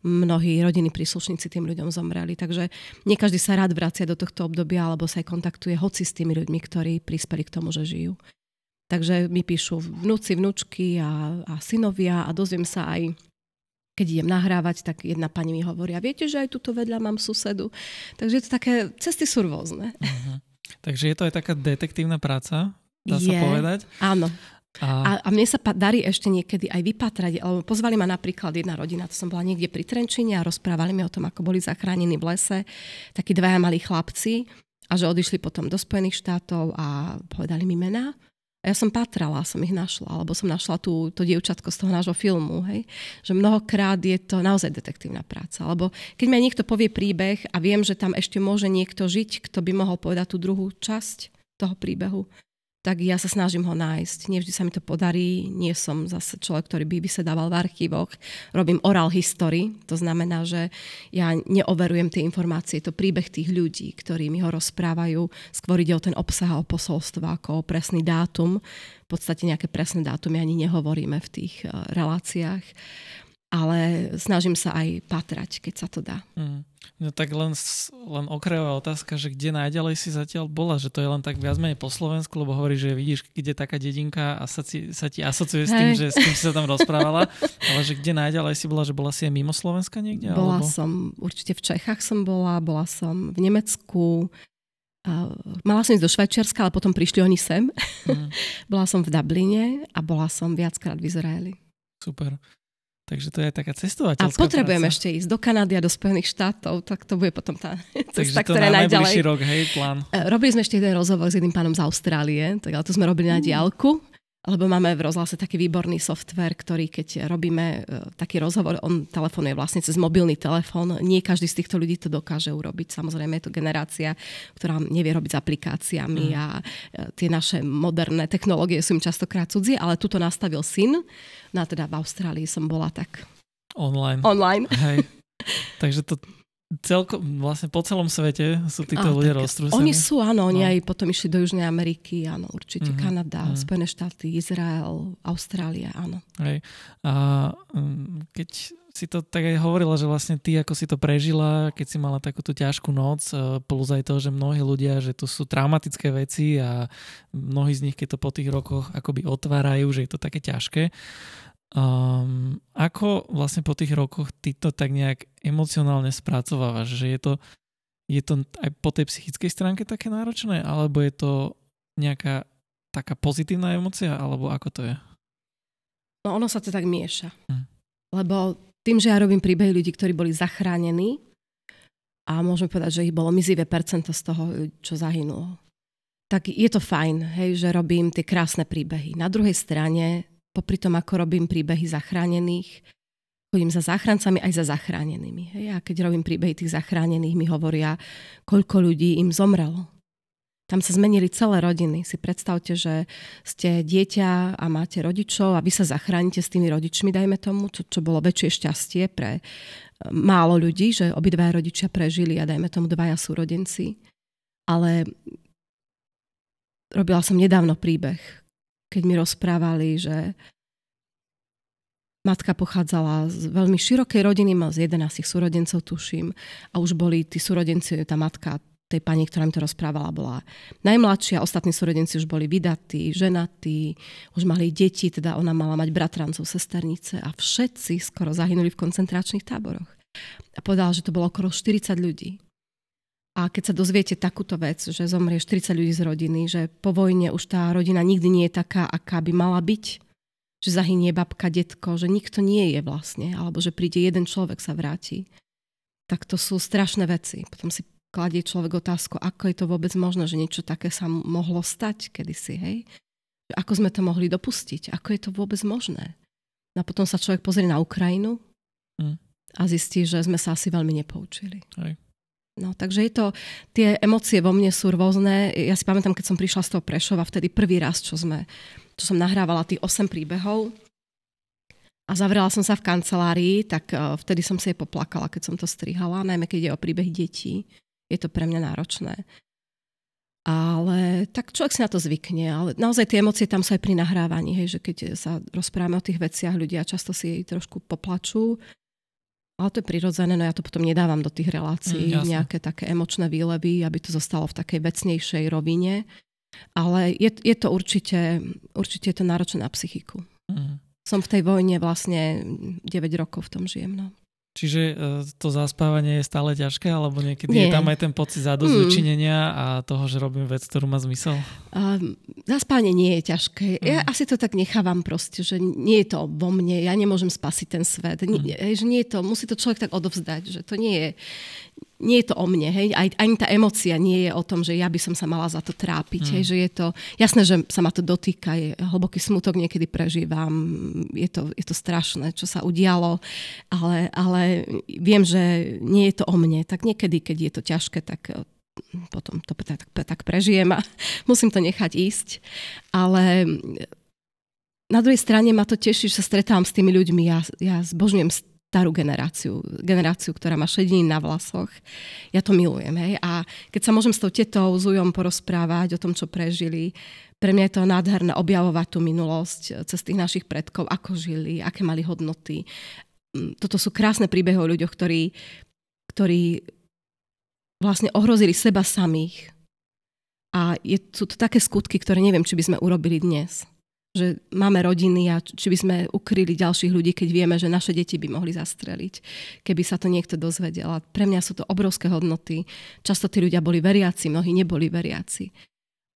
mnohí rodiny príslušníci tým ľuďom zomreli. Takže nie každý sa rád vracia do tohto obdobia alebo sa aj kontaktuje hoci s tými ľuďmi, ktorí prispeli k tomu, že žijú. Takže mi píšu vnúci, vnúčky a, a synovia a dozviem sa aj keď idem nahrávať, tak jedna pani mi hovorí, a viete, že aj tuto vedľa mám susedu. Takže je to také, cesty sú rôzne. Uh-huh. Takže je to aj taká detektívna práca, dá je, sa povedať. Áno. A... A, a mne sa pa, darí ešte niekedy aj vypatrať, lebo pozvali ma napríklad jedna rodina, to som bola niekde pri Trenčine a rozprávali mi o tom, ako boli zachránení v lese takí dvaja malí chlapci a že odišli potom do Spojených štátov a povedali mi mená. A ja som patrala, som ich našla, alebo som našla tú, to dievčatko z toho nášho filmu, hej. Že mnohokrát je to naozaj detektívna práca. Alebo keď mi niekto povie príbeh a viem, že tam ešte môže niekto žiť, kto by mohol povedať tú druhú časť toho príbehu, tak ja sa snažím ho nájsť. Nevždy sa mi to podarí, nie som zase človek, ktorý by vysedával v archívoch. Robím oral history, to znamená, že ja neoverujem tie informácie, to príbeh tých ľudí, ktorí mi ho rozprávajú. Skôr ide o ten obsah a o posolstvo, ako o presný dátum. V podstate nejaké presné dátumy ani nehovoríme v tých eh, reláciách ale snažím sa aj patrať, keď sa to dá. Mm. No tak len, len okrajová otázka, že kde najďalej si zatiaľ bola, že to je len tak viac menej po Slovensku, lebo hovorí, že vidíš, kde taká dedinka a sa, ti, sa ti asociuje s tým, Hej. že s kým si sa tam rozprávala, ale že kde najďalej si bola, že bola si aj mimo Slovenska niekde? Bola alebo? som, určite v Čechách som bola, bola som v Nemecku, Uh, mala som ísť do Švajčiarska, ale potom prišli oni sem. Mm. (laughs) bola som v Dubline a bola som viackrát v Izraeli. Super. Takže to je taká cestovateľská A potrebujem práca. ešte ísť do Kanady a do Spojených štátov, tak to bude potom tá cesta, ktorá je najďalej. rok, hej, plán. E, robili sme ešte jeden rozhovor s jedným pánom z Austrálie, tak ale to sme robili na diálku lebo máme v rozhlase taký výborný software, ktorý keď robíme e, taký rozhovor, on telefonuje vlastne cez mobilný telefón. Nie každý z týchto ľudí to dokáže urobiť. Samozrejme je to generácia, ktorá nevie robiť s aplikáciami mm. a e, tie naše moderné technológie sú im častokrát cudzie, ale tuto nastavil syn. No a teda v Austrálii som bola tak... Online. Online. Hej. (laughs) Takže to celko, vlastne po celom svete sú títo ľudia roztrúsení. Oni sú, áno, oni no. aj potom išli do Južnej Ameriky, áno, určite mm-hmm. Kanada, mm-hmm. Spojené štáty, Izrael, Austrália, áno. Hej. A mm, keď si to tak aj hovorila, že vlastne ty, ako si to prežila, keď si mala takúto ťažkú noc, e, plus aj to, že mnohí ľudia, že to sú traumatické veci a mnohí z nich, keď to po tých rokoch akoby otvárajú, že je to také ťažké, Um, ako vlastne po tých rokoch ty to tak nejak emocionálne spracovávaš? Že je to, je to aj po tej psychickej stránke také náročné? Alebo je to nejaká taká pozitívna emocia? Alebo ako to je? No ono sa to tak mieša. Hm. Lebo tým, že ja robím príbehy ľudí, ktorí boli zachránení a môžeme povedať, že ich bolo mizivé percento z toho, čo zahynulo, tak je to fajn, hej, že robím tie krásne príbehy. Na druhej strane popri tom, ako robím príbehy zachránených, chodím za záchrancami aj za zachránenými. Hej? A keď robím príbehy tých zachránených, mi hovoria, koľko ľudí im zomrelo. Tam sa zmenili celé rodiny. Si predstavte, že ste dieťa a máte rodičov a vy sa zachránite s tými rodičmi, dajme tomu, čo, čo bolo väčšie šťastie pre e, málo ľudí, že obidva rodičia prežili a dajme tomu dvaja súrodenci. Ale robila som nedávno príbeh, keď mi rozprávali, že matka pochádzala z veľmi širokej rodiny, mal z 11 súrodencov, tuším, a už boli tí súrodenci, tá matka tej pani, ktorá mi to rozprávala, bola najmladšia, ostatní súrodenci už boli vydatí, ženatí, už mali deti, teda ona mala mať bratrancov, sesternice a všetci skoro zahynuli v koncentračných táboroch. A povedala, že to bolo okolo 40 ľudí. A keď sa dozviete takúto vec, že zomrie 40 ľudí z rodiny, že po vojne už tá rodina nikdy nie je taká, aká by mala byť, že zahynie babka, detko, že nikto nie je vlastne, alebo že príde jeden človek sa vráti, tak to sú strašné veci. Potom si kladie človek otázku, ako je to vôbec možné, že niečo také sa mohlo stať kedysi, hej? Ako sme to mohli dopustiť? Ako je to vôbec možné? No a potom sa človek pozrie na Ukrajinu mm. a zistí, že sme sa asi veľmi nepoučili. Hej. No, takže je to, tie emócie vo mne sú rôzne. Ja si pamätám, keď som prišla z toho Prešova, vtedy prvý raz, čo sme, čo som nahrávala tých 8 príbehov a zavrela som sa v kancelárii, tak uh, vtedy som si jej poplakala, keď som to strihala, najmä keď ide o príbeh detí je to pre mňa náročné. Ale tak človek si na to zvykne, ale naozaj tie emócie tam sú aj pri nahrávaní, hej, že keď sa rozprávame o tých veciach, ľudia často si trošku poplačú, ale to je prirodzené, no ja to potom nedávam do tých relácií, mm, nejaké také emočné výlevy, aby to zostalo v takej vecnejšej rovine. Ale je, je to určite, určite je to náročné na psychiku. Mm. Som v tej vojne vlastne 9 rokov v tom žijem. No. Čiže e, to zaspávanie je stále ťažké, alebo niekedy Nie. je tam aj ten pocit zadozučinenia mm. a toho, že robím vec, ktorú má zmysel? Um, zaspávanie nie je ťažké. Mm. Ja asi to tak nechávam proste, že nie je to vo mne, ja nemôžem spasiť ten svet. Mm. Nie, že nie je to, musí to človek tak odovzdať, že to nie je, nie je to o mne, hej, Aj, ani tá emocia nie je o tom, že ja by som sa mala za to trápiť, mm. hej, že je to, jasné, že sa ma to dotýka, je, hlboký smutok niekedy prežívam, je to, je to strašné, čo sa udialo, ale, ale viem, že nie je to o mne, tak niekedy, keď je to ťažké, tak eh, potom to tak, tak prežijem a (laughs) musím to nechať ísť, ale na druhej strane ma to teší, že sa stretávam s tými ľuďmi, ja, ja zbožňujem starú generáciu, generáciu, ktorá má šediny na vlasoch. Ja to milujem. Hej? A keď sa môžem s tou tetou, s Ujom porozprávať o tom, čo prežili, pre mňa je to nádherné objavovať tú minulosť cez tých našich predkov, ako žili, aké mali hodnoty. Mm, toto sú krásne príbehy o ľuďoch, ktorí, ktorí vlastne ohrozili seba samých. A je, sú to také skutky, ktoré neviem, či by sme urobili dnes že máme rodiny a či by sme ukryli ďalších ľudí, keď vieme, že naše deti by mohli zastreliť, keby sa to niekto dozvedel. A pre mňa sú to obrovské hodnoty. Často tí ľudia boli veriaci, mnohí neboli veriaci.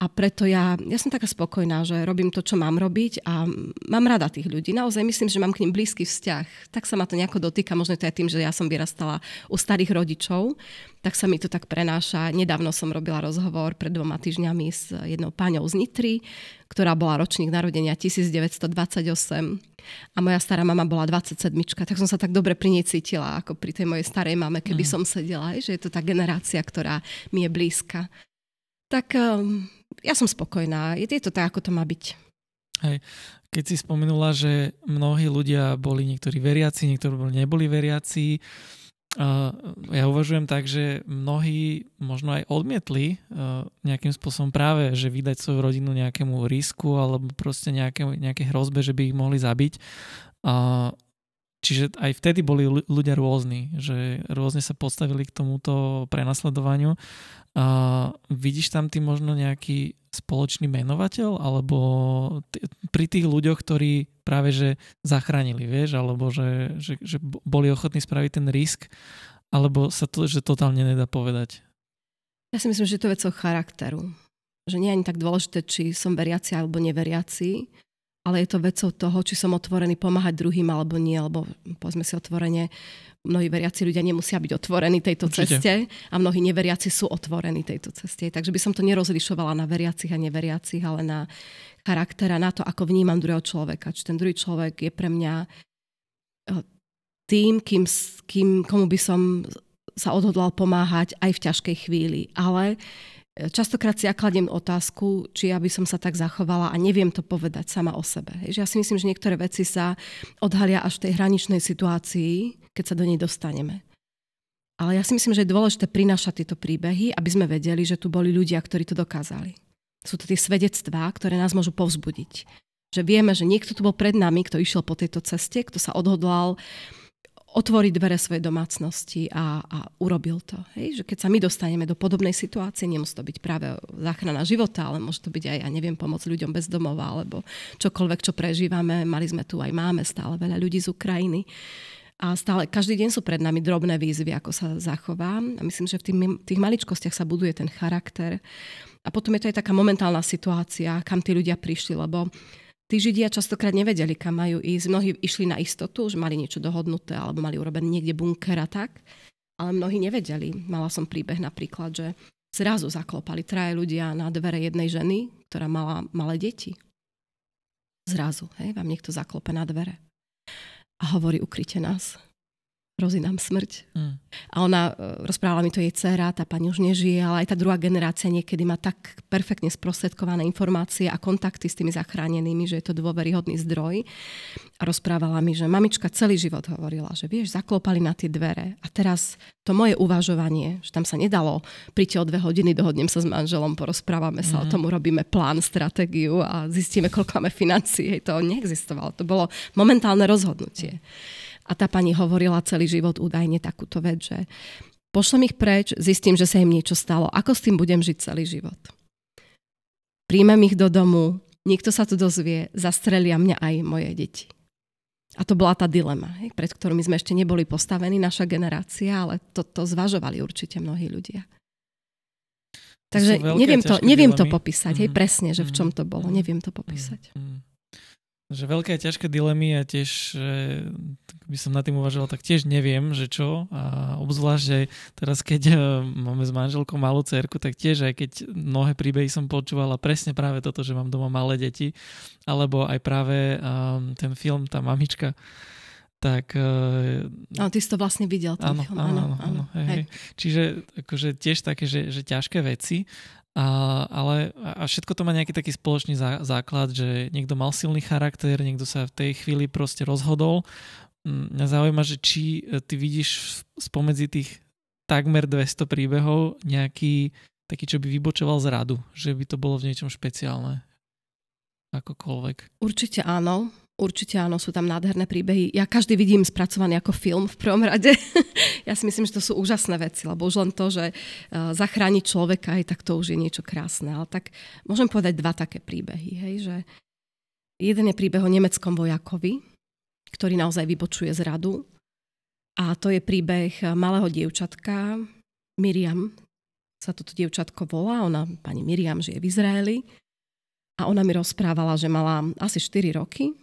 A preto ja, ja som taká spokojná, že robím to, čo mám robiť a mám rada tých ľudí. Naozaj myslím, že mám k ním blízky vzťah. Tak sa ma to nejako dotýka, možno to je tým, že ja som vyrastala u starých rodičov, tak sa mi to tak prenáša. Nedávno som robila rozhovor pred dvoma týždňami s jednou páňou z Nitry, ktorá bola ročník narodenia 1928 a moja stará mama bola 27, tak som sa tak dobre pri nej cítila, ako pri tej mojej starej mame, keby mm. som sedela, že je to tá generácia, ktorá mi je blízka. Tak um, ja som spokojná. Je, to tak, ako to má byť. Hej. Keď si spomenula, že mnohí ľudia boli niektorí veriaci, niektorí boli, neboli veriaci, uh, ja uvažujem tak, že mnohí možno aj odmietli uh, nejakým spôsobom práve, že vydať svoju rodinu nejakému risku alebo proste nejaké, nejaké hrozbe, že by ich mohli zabiť. Uh, čiže aj vtedy boli ľudia rôzni, že rôzne sa postavili k tomuto prenasledovaniu a vidíš tam ty možno nejaký spoločný menovateľ, alebo t- pri tých ľuďoch, ktorí práve že zachránili, vieš, alebo že, že, že boli ochotní spraviť ten risk, alebo sa to, že totálne nedá povedať? Ja si myslím, že to je vecou charakteru. Že nie je ani tak dôležité, či som veriaci alebo neveriaci, ale je to vecou toho, či som otvorený pomáhať druhým alebo nie, lebo povedzme si otvorene, mnohí veriaci ľudia nemusia byť otvorení tejto Určite. ceste a mnohí neveriaci sú otvorení tejto ceste. Takže by som to nerozlišovala na veriacich a neveriacich, ale na charakter a na to, ako vnímam druhého človeka. Či ten druhý človek je pre mňa eh, tým, kým, kým, komu by som sa odhodlal pomáhať aj v ťažkej chvíli. Ale častokrát si ja kladiem otázku, či ja by som sa tak zachovala a neviem to povedať sama o sebe. Že ja si myslím, že niektoré veci sa odhalia až v tej hraničnej situácii, keď sa do nej dostaneme. Ale ja si myslím, že je dôležité prinášať tieto príbehy, aby sme vedeli, že tu boli ľudia, ktorí to dokázali. Sú to tie svedectvá, ktoré nás môžu povzbudiť. Že vieme, že niekto tu bol pred nami, kto išiel po tejto ceste, kto sa odhodlal otvoriť dvere svojej domácnosti a, a urobil to. Hej? Že keď sa my dostaneme do podobnej situácie, nemusí to byť práve záchrana života, ale môže to byť aj, ja neviem, pomoc ľuďom bez domova, alebo čokoľvek, čo prežívame. Mali sme tu aj máme stále veľa ľudí z Ukrajiny. A stále, každý deň sú pred nami drobné výzvy, ako sa zachová. A myslím, že v tých, tých maličkostiach sa buduje ten charakter. A potom je to aj taká momentálna situácia, kam tí ľudia prišli, lebo Tí Židia častokrát nevedeli, kam majú ísť. Mnohí išli na istotu, že mali niečo dohodnuté alebo mali urobené niekde bunker a tak. Ale mnohí nevedeli. Mala som príbeh napríklad, že zrazu zaklopali traje ľudia na dvere jednej ženy, ktorá mala malé deti. Zrazu, hej, vám niekto zaklope na dvere. A hovorí, ukryte nás hrozí nám smrť. Mm. A ona e, rozprávala mi to jej dcera, tá pani už nežije, ale aj tá druhá generácia niekedy má tak perfektne sprostredkované informácie a kontakty s tými zachránenými, že je to dôveryhodný zdroj. A rozprávala mi, že mamička celý život hovorila, že vieš, zaklopali na tie dvere a teraz to moje uvažovanie, že tam sa nedalo, príďte o dve hodiny, dohodnem sa s manželom, porozprávame sa mm. o tom, urobíme plán, stratégiu a zistíme, koľko máme financií. To neexistovalo. To bolo momentálne rozhodnutie. Mm. A tá pani hovorila celý život údajne takúto vec, že pošlem ich preč, zistím, že sa im niečo stalo. Ako s tým budem žiť celý život? Príjmem ich do domu, niekto sa tu dozvie, zastrelia mňa aj moje deti. A to bola tá dilema, pred ktorou my sme ešte neboli postavení, naša generácia, ale to, to zvažovali určite mnohí ľudia. Takže neviem to, neviem to popísať, mm. hej, presne, že v čom to bolo, mm. neviem to popísať. Mm. Že veľké a ťažké dilemy a tiež, že by som na tým uvažoval, tak tiež neviem, že čo. A obzvlášť, že teraz keď e, máme s manželkou malú cerku, tak tiež aj keď mnohé príbehy som počúvala presne práve toto, že mám doma malé deti, alebo aj práve um, ten film, tá mamička, tak... No, ty si to vlastne videl, ten áno, film. Áno, áno, áno. Hej, hej. Čiže akože tiež také, že, že ťažké veci a, ale a všetko to má nejaký taký spoločný zá, základ, že niekto mal silný charakter, niekto sa v tej chvíli proste rozhodol. Mňa zaujíma, že či e, ty vidíš spomedzi tých takmer 200 príbehov nejaký taký, čo by vybočoval z radu, že by to bolo v niečom špeciálne. Akokoľvek. Určite áno. Určite áno, sú tam nádherné príbehy. Ja každý vidím spracovaný ako film v prvom rade. (laughs) ja si myslím, že to sú úžasné veci, lebo už len to, že uh, zachrániť človeka, aj tak to už je niečo krásne. Ale tak môžem povedať dva také príbehy. Hej, že jeden je príbeh o nemeckom vojakovi, ktorý naozaj vybočuje z radu. A to je príbeh malého dievčatka, Miriam sa toto dievčatko volá, ona, pani Miriam, žije v Izraeli. A ona mi rozprávala, že mala asi 4 roky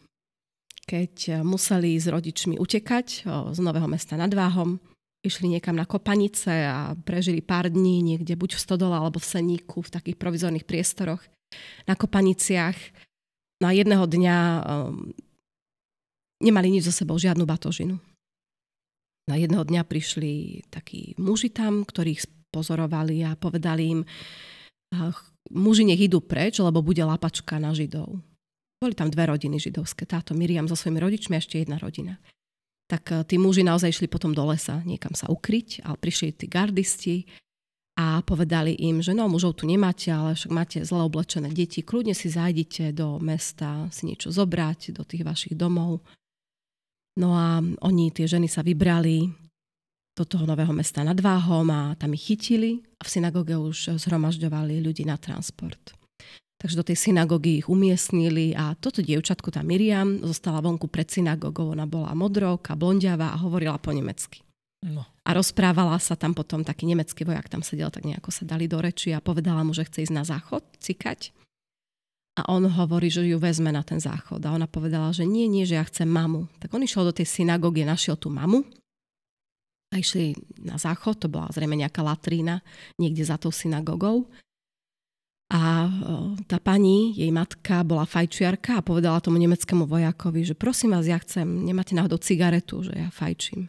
keď eh, museli s rodičmi utekať z Nového mesta nad Váhom. Išli niekam na kopanice a prežili pár dní niekde buď v Stodole alebo v Seníku, v takých provizorných priestoroch na kopaniciach. Na jedného dňa um, nemali nič so sebou, žiadnu batožinu. Na jedného dňa prišli takí muži tam, ktorých pozorovali a povedali im, muži nech idú preč, lebo bude lapačka na Židov. Boli tam dve rodiny židovské. Táto Miriam so svojimi rodičmi a ešte jedna rodina. Tak eh, tí muži naozaj išli potom do lesa niekam sa ukryť, ale prišli tí gardisti a povedali im, že no, mužov tu nemáte, ale však máte zle oblečené deti, kľudne si zajdite do mesta si niečo zobrať, do tých vašich domov. No a oni, tie ženy sa vybrali do toho nového mesta nad Váhom a tam ich chytili a v synagóge už zhromažďovali ľudí na transport. Takže do tej synagógy ich umiestnili a toto dievčatko, tá Miriam, zostala vonku pred synagógou. Ona bola modrovka, blondiava a hovorila po nemecky. No. A rozprávala sa tam potom taký nemecký vojak, tam sedel, tak nejako sa dali do reči a povedala mu, že chce ísť na záchod, cikať. A on hovorí, že ju vezme na ten záchod. A ona povedala, že nie, nie, že ja chcem mamu. Tak on išiel do tej synagógy, našiel tú mamu a išli na záchod, to bola zrejme nejaká latrína niekde za tou synagogou. A tá pani, jej matka, bola fajčiarka a povedala tomu nemeckému vojakovi, že prosím vás, ja chcem, nemáte náhodou cigaretu, že ja fajčím.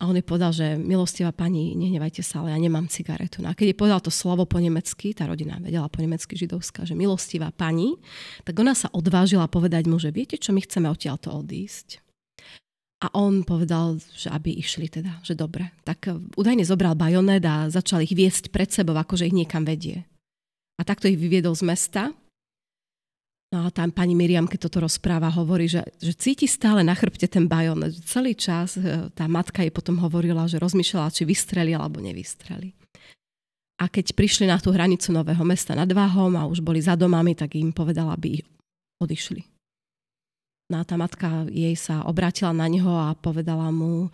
A on jej povedal, že milostivá pani, nehnevajte sa, ale ja nemám cigaretu. No a keď jej povedal to slovo po nemecky, tá rodina vedela po nemecky židovská, že milostivá pani, tak ona sa odvážila povedať mu, že viete čo, my chceme odtiaľto odísť. A on povedal, že aby išli teda, že dobre. Tak údajne zobral bajonet a začal ich viesť pred sebou, akože ich niekam vedie. A takto ich vyviedol z mesta. No a tam pani Miriam, keď toto rozpráva, hovorí, že, že cíti stále na chrbte ten bajonet. Celý čas e, tá matka jej potom hovorila, že rozmýšľala, či vystreli alebo nevystreli. A keď prišli na tú hranicu Nového mesta nad Váhom a už boli za domami, tak im povedala, aby odišli. No a tá matka jej sa obrátila na neho a povedala mu,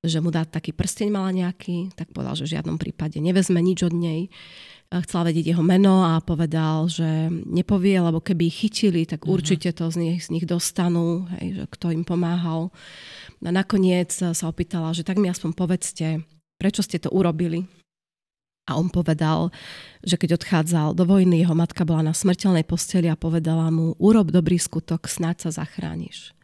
že mu dá taký prsteň mala nejaký, tak povedal, že v žiadnom prípade nevezme nič od nej. Chcela vedieť jeho meno a povedal, že nepovie, lebo keby ich chytili, tak uh-huh. určite to z nich, z nich dostanú, hej, že kto im pomáhal. A nakoniec sa opýtala, že tak mi aspoň povedzte, prečo ste to urobili. A on povedal, že keď odchádzal do vojny, jeho matka bola na smrteľnej posteli a povedala mu, urob dobrý skutok, snáď sa zachrániš.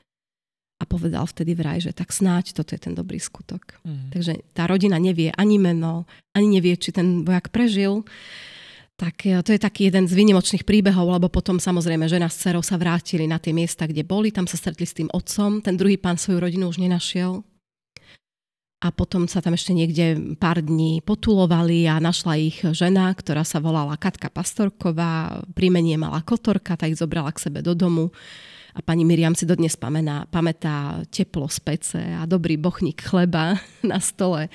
A povedal vtedy vraj, že tak snáď toto je ten dobrý skutok. Mm. Takže tá rodina nevie ani meno, ani nevie, či ten vojak prežil. Tak e, to je taký jeden z výnimočných príbehov, lebo potom samozrejme žena s dcerou sa vrátili na tie miesta, kde boli, tam sa stretli s tým otcom, ten druhý pán svoju rodinu už nenašiel, a potom sa tam ešte niekde pár dní potulovali a našla ich žena, ktorá sa volala Katka Pastorková, príjmenie mala Kotorka, tak ich zobrala k sebe do domu a pani Miriam si dodnes pamätá, pamätá teplo z pece a dobrý bochník chleba (laughs) na stole.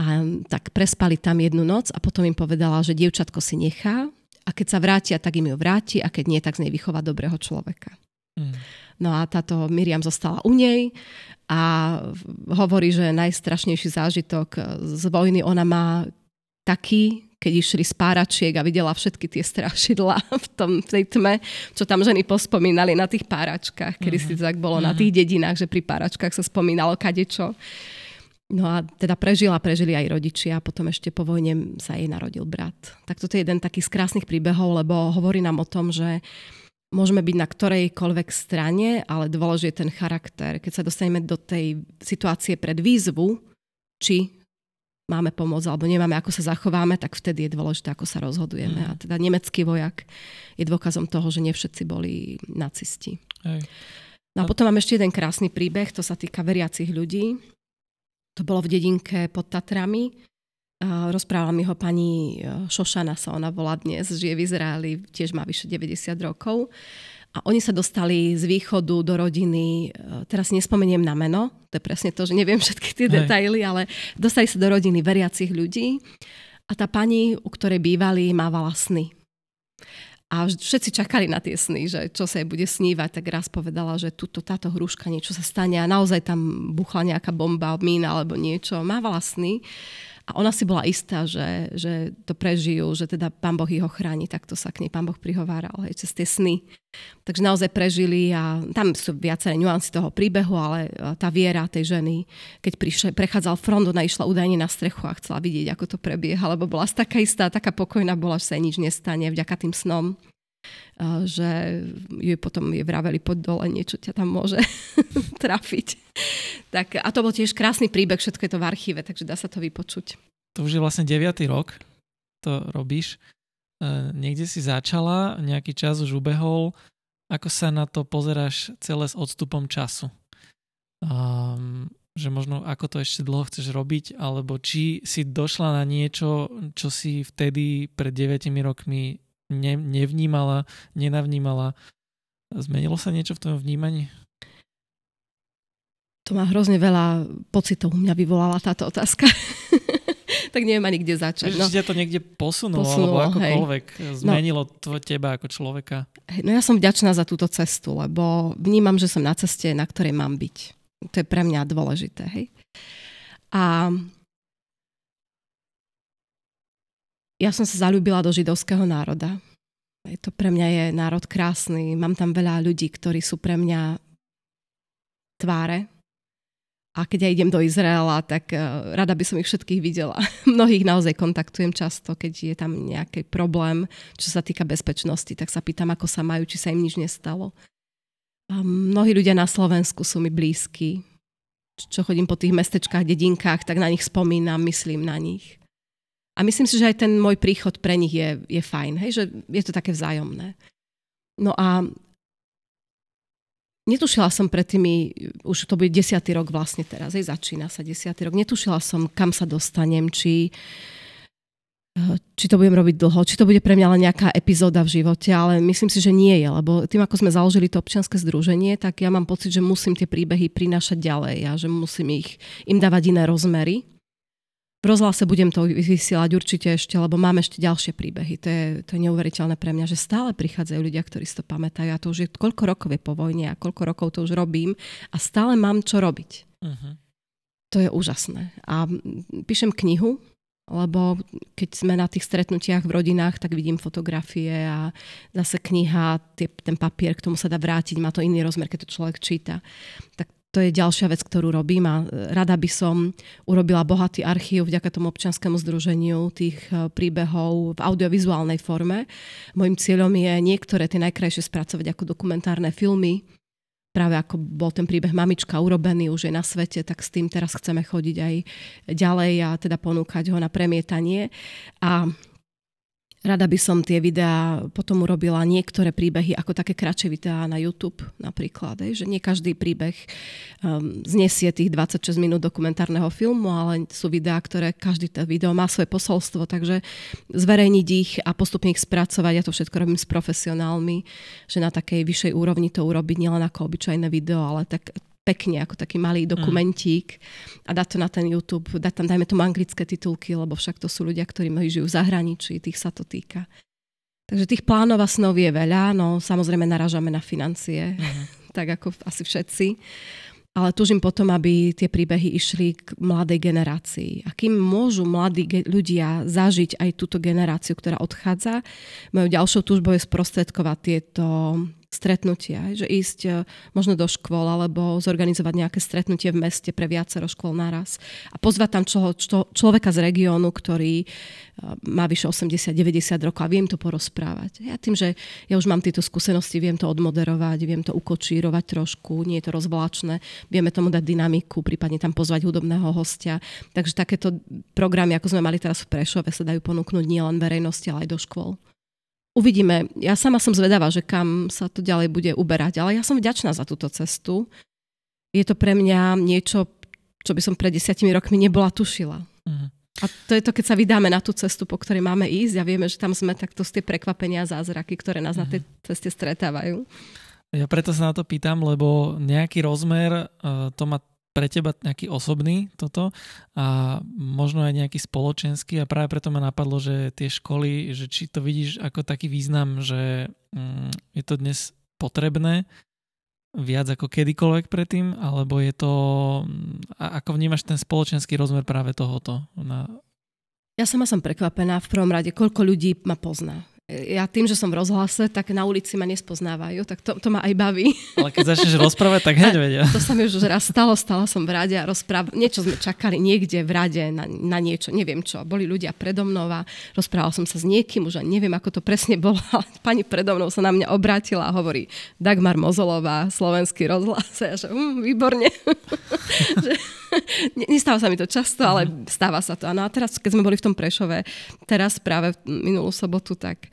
A tak prespali tam jednu noc a potom im povedala, že dievčatko si nechá a keď sa vrátia, tak im ju vráti a keď nie, tak z nej vychová dobrého človeka. Mm. No a táto Miriam zostala u nej a hovorí, že najstrašnejší zážitok z vojny ona má taký, keď išli z páračiek a videla všetky tie strašidla (laughs) v, tom, v tej tme, čo tam ženy pospomínali na tých páračkách, kedy uh-huh. si to tak bolo uh-huh. na mhm. tých dedinách, že pri páračkách sa spomínalo kadečo. No a teda prežila, prežili aj rodičia a potom ešte po vojne sa jej narodil brat. Tak toto je jeden taký z krásnych príbehov, lebo hovorí nám o tom, že Môžeme byť na ktorejkoľvek strane, ale dôležitý je ten charakter. Keď sa dostaneme do tej situácie pred výzvu, či máme pomôcť alebo nemáme, ako sa zachováme, tak vtedy je dôležité, ako sa rozhodujeme. Mm. A teda nemecký vojak je dôkazom toho, že nie všetci boli nacisti. Hej. No a potom mám ešte jeden krásny príbeh, to sa týka veriacich ľudí. To bolo v dedinke pod Tatrami. Rozprávala mi ho pani e, Šošana, sa ona volá dnes, žije v Izraeli, tiež má vyše 90 rokov. A oni sa dostali z východu do rodiny, e, teraz nespomeniem na meno, to je presne to, že neviem všetky tie Hej. detaily, ale dostali sa do rodiny veriacich ľudí. A tá pani, u ktorej bývali, mávala sny. A všetci čakali na tie sny, že čo sa jej bude snívať, tak raz povedala, že tuto, táto hruška, niečo sa stane a naozaj tam buchla nejaká bomba, mína alebo niečo. Mávala sny a ona si bola istá, že, že to prežijú, že teda pán Boh ich ochráni, takto sa k nej pán Boh prihováral, hej, cez tie sny. Takže naozaj prežili a tam sú viaceré nuancy toho príbehu, ale e, tá viera tej ženy, keď prišle, prechádzal front, ona išla údajne na strechu a chcela vidieť, ako to prebieha, lebo bola taká istá, taká pokojná bola, že sa nič nestane vďaka tým snom že ju potom je vraveli pod dole, niečo ťa tam môže (laughs) trafiť. Tak, a to bol tiež krásny príbeh, všetko je to v archíve, takže dá sa to vypočuť. To už je vlastne 9. rok, to robíš. E, niekde si začala, nejaký čas už ubehol. Ako sa na to pozeráš celé s odstupom času? Um, že možno ako to ešte dlho chceš robiť, alebo či si došla na niečo, čo si vtedy pred 9 rokmi ne, nevnímala, nenavnímala. Zmenilo sa niečo v tom vnímaní? To má hrozne veľa pocitov, mňa vyvolala táto otázka. (laughs) tak neviem ani kde začať. no. ťa to niekde posunulo, posunulo alebo akokoľvek hej. No. zmenilo no. teba ako človeka? No ja som vďačná za túto cestu, lebo vnímam, že som na ceste, na ktorej mám byť. To je pre mňa dôležité. Hej? A ja som sa zalúbila do židovského národa. Je to pre mňa je národ krásny, mám tam veľa ľudí, ktorí sú pre mňa tváre. A keď ja idem do Izraela, tak uh, rada by som ich všetkých videla. (laughs) Mnohých naozaj kontaktujem často, keď je tam nejaký problém, čo sa týka bezpečnosti, tak sa pýtam, ako sa majú, či sa im nič nestalo. A mnohí ľudia na Slovensku sú mi blízki. Čo chodím po tých mestečkách, dedinkách, tak na nich spomínam, myslím na nich. A myslím si, že aj ten môj príchod pre nich je, je fajn, hej? že je to také vzájomné. No a Netušila som pred tými, už to bude desiatý rok vlastne teraz, aj začína sa desiatý rok, netušila som, kam sa dostanem, či, eh, či to budem robiť dlho, či to bude pre mňa len nejaká epizóda v živote, ale myslím si, že nie je, lebo tým, ako sme založili to občianske združenie, tak ja mám pocit, že musím tie príbehy prinášať ďalej a že musím ich, im dávať iné rozmery v rozhlase budem to vysielať určite ešte, lebo mám ešte ďalšie príbehy. To je, to je neuveriteľné pre mňa, že stále prichádzajú ľudia, ktorí si to pamätajú. A to už je koľko rokov je po vojne a koľko rokov to už robím a stále mám čo robiť. Uh-huh. To je úžasné. A píšem knihu, lebo keď sme na tých stretnutiach v rodinách, tak vidím fotografie a zase kniha, tie, ten papier, k tomu sa dá vrátiť, má to iný rozmer, keď to človek číta. Tak to je ďalšia vec, ktorú robím a rada by som urobila bohatý archív vďaka tomu občianskému združeniu tých e, príbehov v audiovizuálnej forme. Mojím cieľom je niektoré tie najkrajšie spracovať ako dokumentárne filmy, práve ako bol ten príbeh Mamička urobený, už je na svete, tak s tým teraz chceme chodiť aj ďalej a teda ponúkať ho na premietanie. A Rada by som tie videá potom urobila niektoré príbehy ako také kratšie videá na YouTube napríklad, že nie každý príbeh um, znesie tých 26 minút dokumentárneho filmu, ale sú videá, ktoré každý to video má svoje posolstvo, takže zverejniť ich a postupne ich spracovať, ja to všetko robím s profesionálmi, že na takej vyššej úrovni to urobiť nielen ako obyčajné video, ale tak pekne, ako taký malý dokumentík mm. a dať to na ten YouTube, dať tam, dajme tomu anglické titulky, lebo však to sú ľudia, ktorí žijú v zahraničí, tých sa to týka. Takže tých plánov a snov je veľa, no samozrejme naražame na financie, mm. (laughs) tak ako asi všetci. Ale tužím potom, aby tie príbehy išli k mladej generácii. A kým môžu mladí ge- ľudia zažiť aj túto generáciu, ktorá odchádza, mojou ďalšou túžbou je sprostredkovať tieto stretnutia, že ísť e, možno do škôl alebo zorganizovať nejaké stretnutie v meste pre viacero škôl naraz a pozvať tam čo, čo, človeka z regiónu, ktorý e, má vyše 80-90 rokov a viem to porozprávať. Ja tým, že ja už mám tieto skúsenosti, viem to odmoderovať, viem to ukočírovať trošku, nie je to rozvláčne, vieme tomu dať dynamiku, prípadne tam pozvať hudobného hostia. Takže takéto programy, ako sme mali teraz v Prešove, sa dajú ponúknuť nielen verejnosti, ale aj do škôl. Uvidíme. Ja sama som zvedavá, že kam sa to ďalej bude uberať, ale ja som vďačná za túto cestu. Je to pre mňa niečo, čo by som pred desiatimi rokmi nebola tušila. Uh-huh. A to je to, keď sa vydáme na tú cestu, po ktorej máme ísť a vieme, že tam sme takto tie prekvapenia a zázraky, ktoré nás uh-huh. na tej mhm. ceste stretávajú. Ja preto sa na to pýtam, lebo nejaký rozmer uh, to má pre teba nejaký osobný toto a možno aj nejaký spoločenský a práve preto ma napadlo, že tie školy, že či to vidíš ako taký význam, že mm, je to dnes potrebné viac ako kedykoľvek predtým, alebo je to, mm, ako vnímaš ten spoločenský rozmer práve tohoto? Na... Ja sama som prekvapená v prvom rade, koľko ľudí ma pozná ja tým, že som v rozhlase, tak na ulici ma nespoznávajú, tak to, to ma aj baví. Ale keď začneš rozprávať, tak hneď vedia. To sa mi už raz stalo, stala som v rade a rozprávala. Niečo sme čakali niekde v rade na, na niečo, neviem čo. Boli ľudia predo mnou a rozprávala som sa s niekým, už neviem, ako to presne bolo, ale pani predo mnou sa na mňa obrátila a hovorí Dagmar Mozolová, slovenský rozhlas. A ja že, hm, výborne. (laughs) (laughs) Nestáva sa mi to často, ale mhm. stáva sa to. No a teraz, keď sme boli v tom Prešove, teraz práve minulú sobotu, tak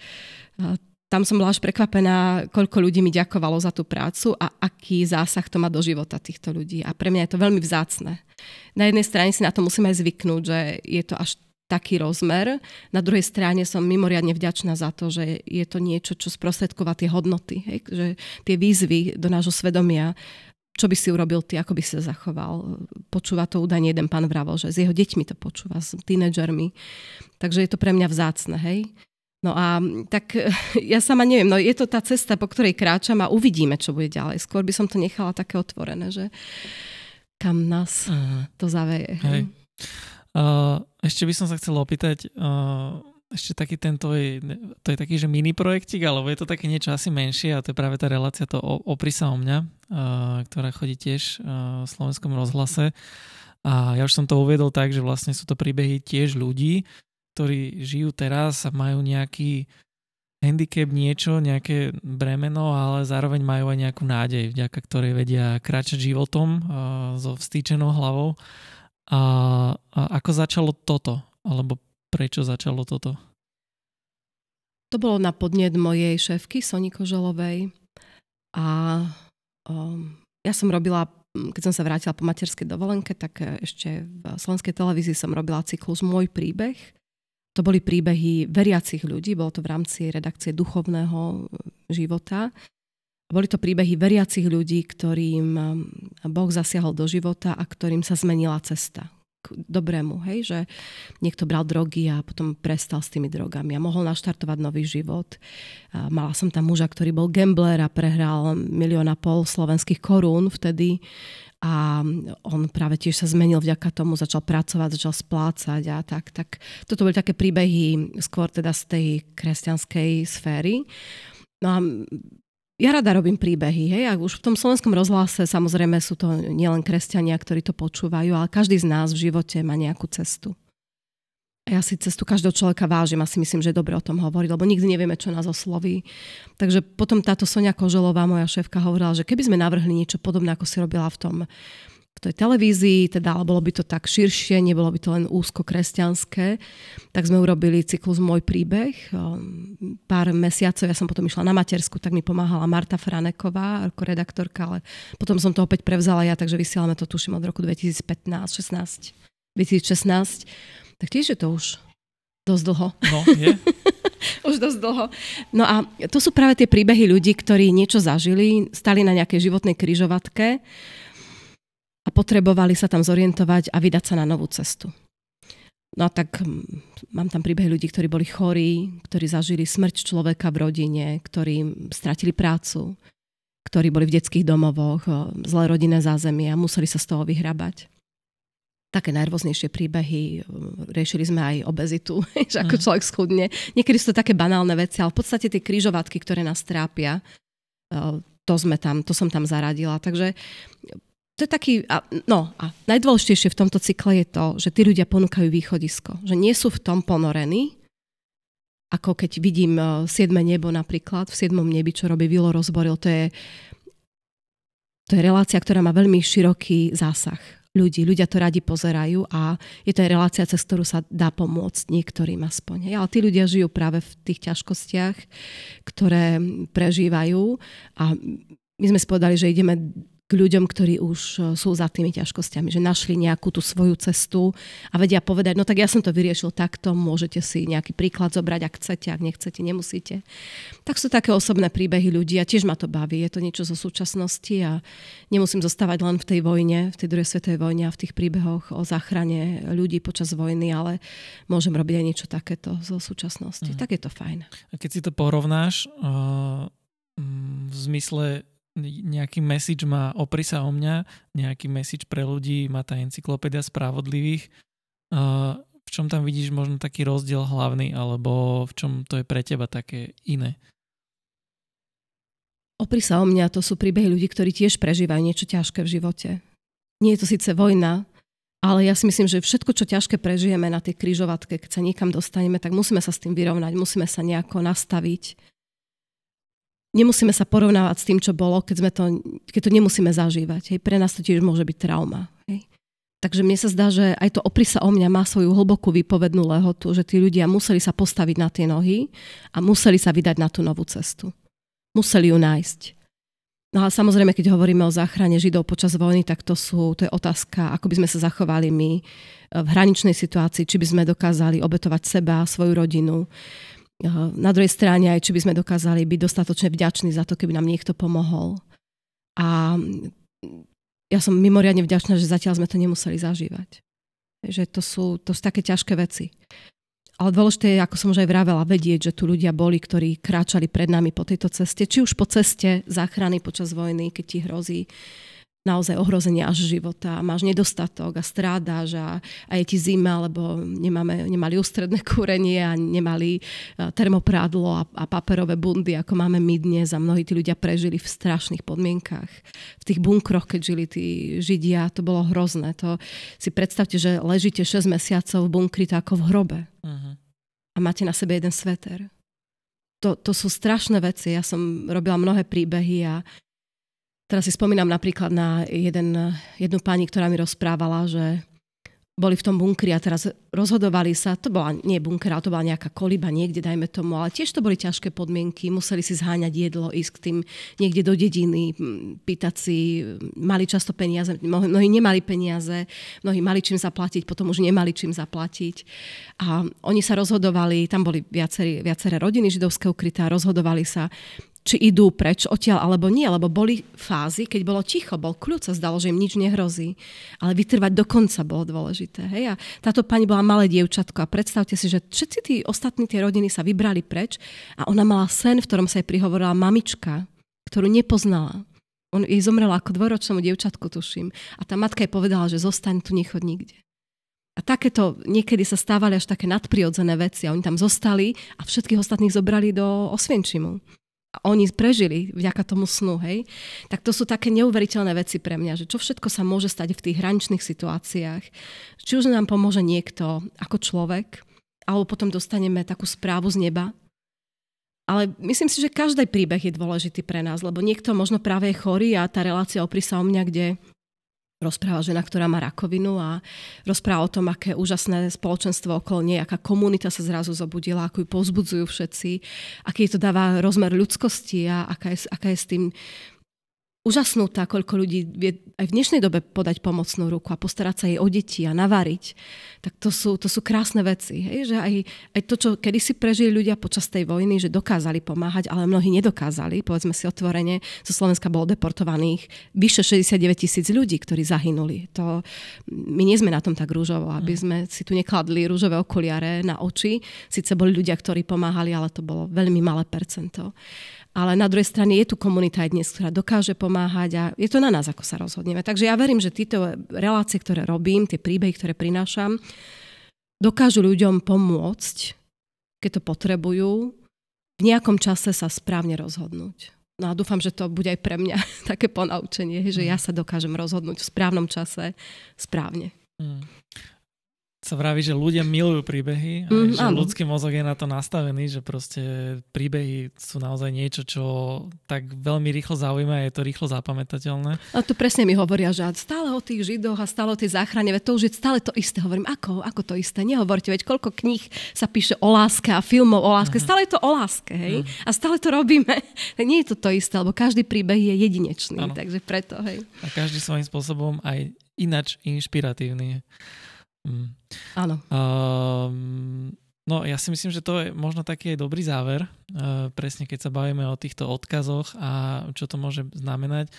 tam som bola až prekvapená, koľko ľudí mi ďakovalo za tú prácu a aký zásah to má do života týchto ľudí. A pre mňa je to veľmi vzácne. Na jednej strane si na to musím aj zvyknúť, že je to až taký rozmer. Na druhej strane som mimoriadne vďačná za to, že je to niečo, čo sprostredková tie hodnoty, hej? že tie výzvy do nášho svedomia čo by si urobil ty, ako by si sa zachoval. Počúva to údajne jeden pán Vravo, že s jeho deťmi to počúva, s tínedžermi. Takže je to pre mňa vzácne, hej. No a tak (laughs) ja sama neviem, no je to tá cesta, po ktorej kráčam a uvidíme, čo bude ďalej. Skôr by som to nechala také otvorené, že kam nás to zaveje. Hej. Uh, ešte by som sa chcel opýtať, uh, ešte taký tento, to je taký, že mini projektik, alebo je to také niečo asi menšie a to je práve tá relácia to Opri sa o mňa, ktorá chodí tiež v slovenskom rozhlase. A ja už som to uviedol tak, že vlastne sú to príbehy tiež ľudí, ktorí žijú teraz a majú nejaký handicap, niečo, nejaké bremeno, ale zároveň majú aj nejakú nádej, vďaka ktorej vedia kráčať životom so vstýčenou hlavou. A, a ako začalo toto? Alebo Prečo začalo toto? To bolo na podnet mojej šéfky Soni Koželovej a um, ja som robila, keď som sa vrátila po materskej dovolenke, tak e, ešte v slovenskej televízii som robila cyklus Môj príbeh. To boli príbehy veriacich ľudí, bolo to v rámci redakcie duchovného e, života. Boli to príbehy veriacich ľudí, ktorým e, Boh zasiahol do života a ktorým sa zmenila cesta dobrému, hej, že niekto bral drogy a potom prestal s tými drogami a mohol naštartovať nový život. A mala som tam muža, ktorý bol gambler a prehral milión a pol slovenských korún vtedy a on práve tiež sa zmenil vďaka tomu, začal pracovať, začal splácať a tak. tak toto boli také príbehy skôr teda z tej kresťanskej sféry. No a ja rada robím príbehy, hej, a už v tom slovenskom rozhlase samozrejme sú to nielen kresťania, ktorí to počúvajú, ale každý z nás v živote má nejakú cestu. A ja si cestu každého človeka vážim a si myslím, že dobre o tom hovoriť, lebo nikdy nevieme, čo nás osloví. Takže potom táto Sonia Koželová, moja šéfka, hovorila, že keby sme navrhli niečo podobné, ako si robila v tom v tej televízii, teda, ale bolo by to tak širšie, nebolo by to len úzko kresťanské, tak sme urobili cyklus Môj príbeh. Ehm, pár mesiacov, ja som potom išla na matersku, tak mi pomáhala Marta Franeková ako redaktorka, ale potom som to opäť prevzala ja, takže vysielame to tuším od roku 2015, 16, 2016. Tak tiež je to už dosť dlho. No, je. (laughs) už dosť dlho. No a to sú práve tie príbehy ľudí, ktorí niečo zažili, stali na nejakej životnej kryžovatke a potrebovali sa tam zorientovať a vydať sa na novú cestu. No tak mm, mám tam príbeh ľudí, ktorí boli chorí, ktorí zažili smrť človeka v rodine, ktorí stratili prácu, ktorí boli v detských domovoch, zlé rodinné zázemie a museli sa z toho vyhrabať. Také najrôznejšie príbehy, riešili sme aj obezitu, (laughs) že ako mm. človek schudne. Niekedy sú to také banálne veci, ale v podstate tie krížovatky, ktoré nás trápia, to, sme tam, to som tam zaradila. Takže to je taký, a, no a najdôležitejšie v tomto cykle je to, že tí ľudia ponúkajú východisko. Že nie sú v tom ponorení, ako keď vidím uh, Siedme nebo napríklad, v Siedmom nebi, čo robí Vilo Rozboril, to je, to je relácia, ktorá má veľmi široký zásah ľudí. Ľudia to radi pozerajú a je to aj relácia, cez ktorú sa dá pomôcť niektorým aspoň. Ale tí ľudia žijú práve v tých ťažkostiach, ktoré prežívajú a my sme spovedali, že ideme k ľuďom, ktorí už e, sú za tými ťažkosťami, že našli nejakú tú svoju cestu a vedia povedať, no tak ja som to vyriešil takto, môžete si nejaký príklad zobrať, ak chcete, ak nechcete, nemusíte. Tak sú také osobné príbehy ľudí a tiež ma to baví, je to niečo zo súčasnosti a nemusím zostávať len v tej vojne, v tej druhej svetovej vojne a v tých príbehoch o záchrane ľudí počas vojny, ale môžem robiť aj niečo takéto zo súčasnosti. Mm. Tak je to fajn. A keď si to porovnáš uh, v zmysle nejaký message má opri sa o mňa, nejaký message pre ľudí má tá encyklopédia spravodlivých. V čom tam vidíš možno taký rozdiel hlavný, alebo v čom to je pre teba také iné? Opri sa o mňa, to sú príbehy ľudí, ktorí tiež prežívajú niečo ťažké v živote. Nie je to síce vojna, ale ja si myslím, že všetko, čo ťažké prežijeme na tej kryžovatke, keď sa niekam dostaneme, tak musíme sa s tým vyrovnať, musíme sa nejako nastaviť nemusíme sa porovnávať s tým, čo bolo, keď, sme to, keď to nemusíme zažívať. Hej. Pre nás to tiež môže byť trauma. Hej. Takže mne sa zdá, že aj to opri sa o mňa má svoju hlbokú výpovednú lehotu, že tí ľudia museli sa postaviť na tie nohy a museli sa vydať na tú novú cestu. Museli ju nájsť. No a samozrejme, keď hovoríme o záchrane Židov počas vojny, tak to, sú, to je otázka, ako by sme sa zachovali my v hraničnej situácii, či by sme dokázali obetovať seba, svoju rodinu, na druhej strane aj, či by sme dokázali byť dostatočne vďační za to, keby nám niekto pomohol. A ja som mimoriadne vďačná, že zatiaľ sme to nemuseli zažívať. Že to sú, to sú také ťažké veci. Ale dôležité je, ako som už aj vravela, vedieť, že tu ľudia boli, ktorí kráčali pred nami po tejto ceste, či už po ceste záchrany počas vojny, keď ti hrozí naozaj ohrozenie až života, máš nedostatok a strádaš a, a je ti zima, lebo nemáme, nemali ústredné (laughs) kúrenie a nemali e, termoprádlo a, a paperové bundy, ako máme my dnes a mnohí tí ľudia prežili v strašných podmienkach. V tých bunkroch, keď žili tí Židia, to bolo hrozné. To si predstavte, že ležíte 6 mesiacov v bunkri, to ako v hrobe. Uh-huh. A máte na sebe jeden sveter. To, to sú strašné veci. Ja som robila mnohé príbehy a Teraz si spomínam napríklad na jeden, jednu pani, ktorá mi rozprávala, že boli v tom bunkri a teraz rozhodovali sa, to bola nie bunker, to bola nejaká koliba niekde, dajme tomu, ale tiež to boli ťažké podmienky, museli si zháňať jedlo, ísť k tým niekde do dediny, pýtať si, mali často peniaze, mnohí nemali peniaze, mnohí mali čím zaplatiť, potom už nemali čím zaplatiť. A oni sa rozhodovali, tam boli viaceré, viaceré rodiny židovské ukryté a rozhodovali sa, či idú preč odtiaľ alebo nie, lebo boli fázy, keď bolo ticho, bol kľúč, sa zdalo, že im nič nehrozí. Ale vytrvať do konca bolo dôležité. Hej? A táto pani bola malé dievčatko a predstavte si, že všetci tí ostatní tie rodiny sa vybrali preč a ona mala sen, v ktorom sa jej prihovorila mamička, ktorú nepoznala. On jej zomrela ako dvoročnému dievčatku, tuším. A tá matka jej povedala, že zostaň tu, nechod nikde. A takéto niekedy sa stávali až také nadprirodzené veci a oni tam zostali a všetkých ostatných zobrali do Osvienčimu oni prežili vďaka tomu snu, hej, tak to sú také neuveriteľné veci pre mňa, že čo všetko sa môže stať v tých hraničných situáciách. Či už nám pomôže niekto ako človek, alebo potom dostaneme takú správu z neba. Ale myslím si, že každý príbeh je dôležitý pre nás, lebo niekto možno práve je chorý a tá relácia oprí sa o mňa, kde rozpráva žena, ktorá má rakovinu a rozpráva o tom, aké úžasné spoločenstvo okolo nej, aká komunita sa zrazu zobudila, ako ju povzbudzujú všetci, aký to dáva rozmer ľudskosti a aká je, aká je s tým úžasnutá, koľko ľudí vie aj v dnešnej dobe podať pomocnú ruku a postarať sa jej o deti a navariť. Tak to sú, to sú krásne veci. Hej? Že aj, aj to, čo kedysi prežili ľudia počas tej vojny, že dokázali pomáhať, ale mnohí nedokázali. Povedzme si otvorene, zo Slovenska bolo deportovaných vyše 69 tisíc ľudí, ktorí zahynuli. To, my nie sme na tom tak rúžovo, aby mm. sme si tu nekladli rúžové okuliare na oči. Sice boli ľudia, ktorí pomáhali, ale to bolo veľmi malé percento. Ale na druhej strane je tu komunita aj dnes, ktorá dokáže pomáhať a je to na nás, ako sa rozhodneme. Takže ja verím, že títo relácie, ktoré robím, tie príbehy, ktoré prinášam, dokážu ľuďom pomôcť, keď to potrebujú, v nejakom čase sa správne rozhodnúť. No a dúfam, že to bude aj pre mňa (laughs) také ponaučenie, že ja sa dokážem rozhodnúť v správnom čase správne. Mm sa vraví, že ľudia milujú príbehy mm, že áno. ľudský mozog je na to nastavený, že proste príbehy sú naozaj niečo, čo tak veľmi rýchlo zaujíma a je to rýchlo zapamätateľné. A to presne mi hovoria, že stále o tých židoch a stále o tej záchrane, veď to už je stále to isté. Hovorím, ako, ako to isté? Nehovorte, veď koľko kníh sa píše o láske a filmov o láske. Uh-huh. Stále je to o láske, hej? Uh-huh. A stále to robíme. (laughs) Nie je to to isté, lebo každý príbeh je jedinečný, ano. takže preto, hej. A každý svojím spôsobom aj inač inšpiratívny. Mm. Áno. Um, no ja si myslím, že to je možno taký aj dobrý záver, uh, presne keď sa bavíme o týchto odkazoch a čo to môže znamenať.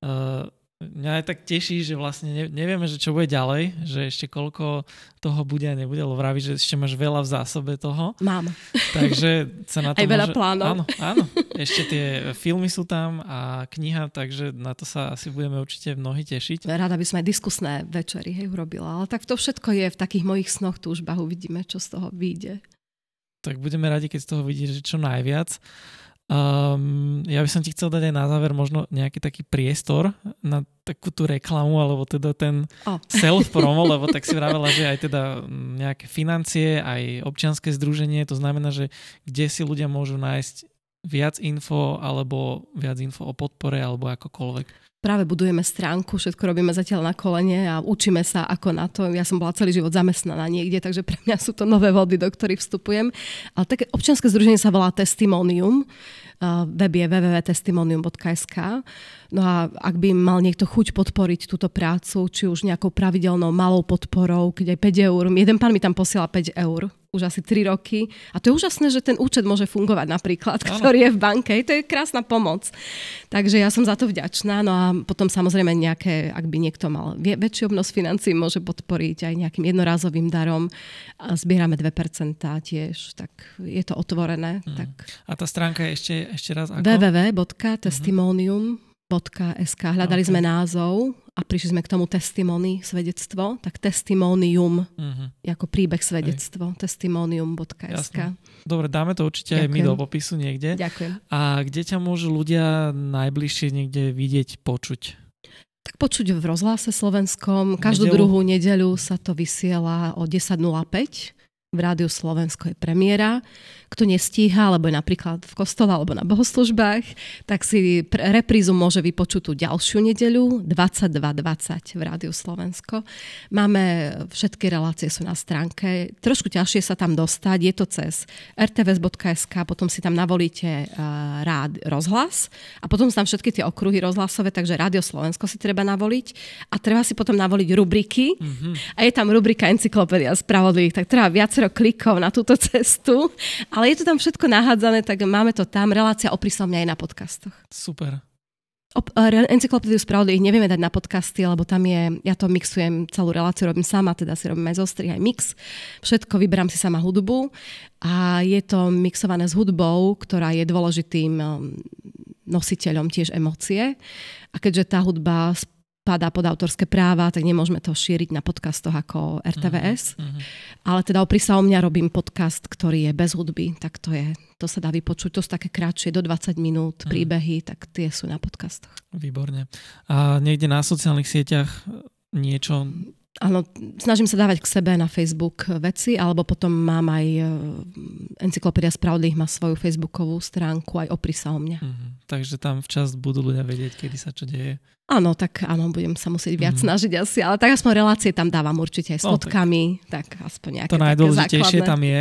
Uh, mňa aj tak teší, že vlastne nevieme, že čo bude ďalej, že ešte koľko toho bude a nebude, lebo vraví, že ešte máš veľa v zásobe toho. Mám. Takže sa na (laughs) to Aj môže... veľa plánov. Áno, áno. Ešte tie filmy sú tam a kniha, takže na to sa asi budeme určite mnohí tešiť. Rada by sme aj diskusné večery hej, urobila, ale tak to všetko je v takých mojich snoch, túžbách, uvidíme, čo z toho vyjde. Tak budeme radi, keď z toho vidíš čo najviac. Um, ja by som ti chcel dať aj na záver možno nejaký taký priestor na takú tú reklamu, alebo teda ten oh. self-promo, (laughs) lebo tak si vravela, že aj teda nejaké financie, aj občianske združenie, to znamená, že kde si ľudia môžu nájsť viac info alebo viac info o podpore alebo akokoľvek práve budujeme stránku, všetko robíme zatiaľ na kolene a učíme sa ako na to. Ja som bola celý život zamestnaná niekde, takže pre mňa sú to nové vody, do ktorých vstupujem. Ale také občianske združenie sa volá Testimonium. Web je www.testimonium.sk. No a ak by mal niekto chuť podporiť túto prácu, či už nejakou pravidelnou malou podporou, keď aj 5 eur, jeden pán mi tam posiela 5 eur už asi 3 roky. A to je úžasné, že ten účet môže fungovať napríklad, (laughs) ano. ktorý je v banke. To je krásna pomoc. Takže ja som za to vďačná. No a potom samozrejme nejaké, ak by niekto mal väčší obnos financí, môže podporiť aj nejakým jednorázovým darom. A zbierame 2% tiež, tak je to otvorené. Hmm. Tak. A tá stránka je ešte, ešte raz ako? www.testimonium .sk. Hľadali okay. sme názov a prišli sme k tomu testimony, svedectvo, tak testimonium, uh-huh. ako príbeh svedectvo, testimonium.sk. Dobre, dáme to určite Ďakujem. aj my do popisu niekde. Ďakujem. A kde ťa môžu ľudia najbližšie niekde vidieť, počuť? Tak počuť v rozhlase slovenskom. Každú Nedelu? druhú nedeľu sa to vysiela o 10.05 v Rádiu Slovensko je premiéra. Kto nestíha, alebo je napríklad v kostole alebo na bohoslužbách, tak si reprízu môže vypočuť tú ďalšiu nedeľu 22.20 v Rádiu Slovensko. Máme, všetky relácie sú na stránke. Trošku ťažšie sa tam dostať. Je to cez rtvs.sk, potom si tam navolíte uh, rád, rozhlas a potom sú tam všetky tie okruhy rozhlasové, takže Rádio Slovensko si treba navoliť a treba si potom navoliť rubriky mm-hmm. a je tam rubrika Encyklopédia spravodlivých, tak treba viac viacero klikov na túto cestu, ale je to tam všetko nahádzané, tak máme to tam. Relácia o príslovne aj na podcastoch. Super. Encyklopédiu spravodlivých nevieme dať na podcasty, lebo tam je, ja to mixujem, celú reláciu robím sama, teda si robím aj zostri, aj mix. Všetko vyberám si sama hudbu a je to mixované s hudbou, ktorá je dôležitým um, nositeľom tiež emócie. A keďže tá hudba padá pod autorské práva, tak nemôžeme to šíriť na podcastoch ako RTVS. Uh-huh. Mhm, mhm. Ale teda opri sa o mňa robím podcast, ktorý je bez hudby, tak to je, to sa dá vypočuť. To sú také kratšie, do 20 minút uh-huh. príbehy, tak tie sú na podcastoch. Výborne. A niekde na sociálnych sieťach niečo Áno, snažím sa dávať k sebe na Facebook veci, alebo potom mám aj e, Encyklopédia spravodlivých má svoju facebookovú stránku, aj opri sa o mňa. Mm-hmm. Takže tam včas budú ľudia vedieť, kedy sa čo deje. Áno, tak áno, budem sa musieť viac mm. snažiť asi, ale tak aspoň relácie tam dávam určite aj s no, fotkami, tak. tak aspoň nejaké To najdôležitejšie tam je.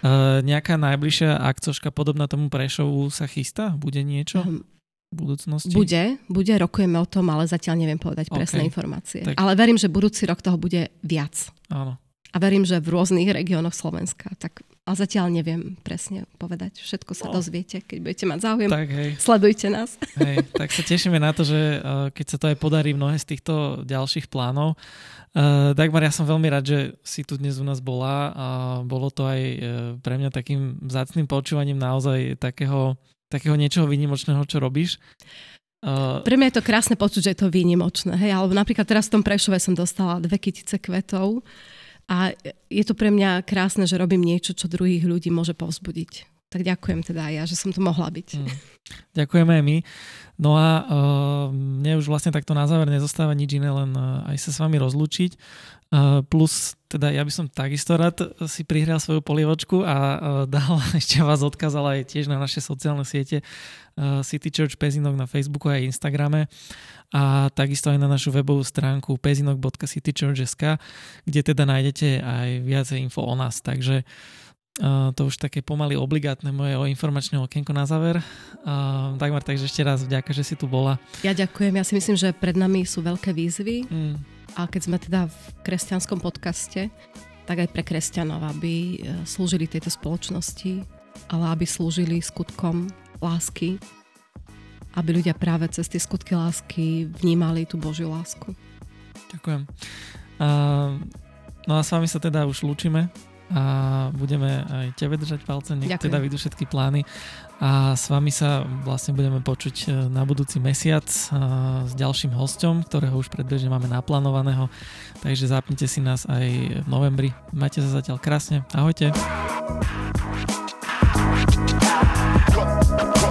Uh, nejaká najbližšia akcoška podobná tomu Prešovu sa chystá? Bude niečo? Um, budúcnosti? Bude, bude, rokujeme o tom, ale zatiaľ neviem povedať okay. presné informácie. Tak... Ale verím, že budúci rok toho bude viac. Áno. A verím, že v rôznych regiónoch Slovenska. Tak a zatiaľ neviem presne povedať. Všetko sa no. dozviete, keď budete mať záujem. Tak, hej. Sledujte nás. (laughs) Hej, tak sa tešíme na to, že uh, keď sa to aj podarí mnohé z týchto ďalších plánov. Uh, Dagmar, ja som veľmi rád, že si tu dnes u nás bola a bolo to aj uh, pre mňa takým vzácným počúvaním naozaj takého, takého niečoho výnimočného, čo robíš. Uh, Pre mňa je to krásne počuť, že je to výnimočné. Hej? Alebo napríklad teraz v tom Prešove som dostala dve kytice kvetov a je to pre mňa krásne, že robím niečo, čo druhých ľudí môže povzbudiť. Tak ďakujem teda aj ja, že som tu mohla byť. Mm. Ďakujeme aj my. No a uh, mne už vlastne takto na záver nezostáva nič iné, len uh, aj sa s vami rozlúčiť. Uh, plus, teda ja by som takisto rád si prihral svoju polievočku a uh, dal, (laughs) ešte vás odkázal aj tiež na naše sociálne siete uh, City Church Pezinok na Facebooku a Instagrame a takisto aj na našu webovú stránku pezinok.citychurch.sk, kde teda nájdete aj viacej info o nás. Takže Uh, to už také pomaly obligátne moje o informačné okienko na záver. Uh, Dagmar, takže ešte raz vďaka, že si tu bola. Ja ďakujem. Ja si myslím, že pred nami sú veľké výzvy. Mm. A keď sme teda v kresťanskom podcaste, tak aj pre kresťanov, aby e, slúžili tejto spoločnosti, ale aby slúžili skutkom lásky aby ľudia práve cez tie skutky lásky vnímali tú Božiu lásku. Ďakujem. Uh, no a s vami sa teda už lúčime a budeme aj tebe držať palce, nech Ďakujem. teda vidú všetky plány a s vami sa vlastne budeme počuť e, na budúci mesiac e, s ďalším hostom, ktorého už predbežne máme naplánovaného, takže zapnite si nás aj v novembri. Majte sa zatiaľ krásne, ahojte. Go.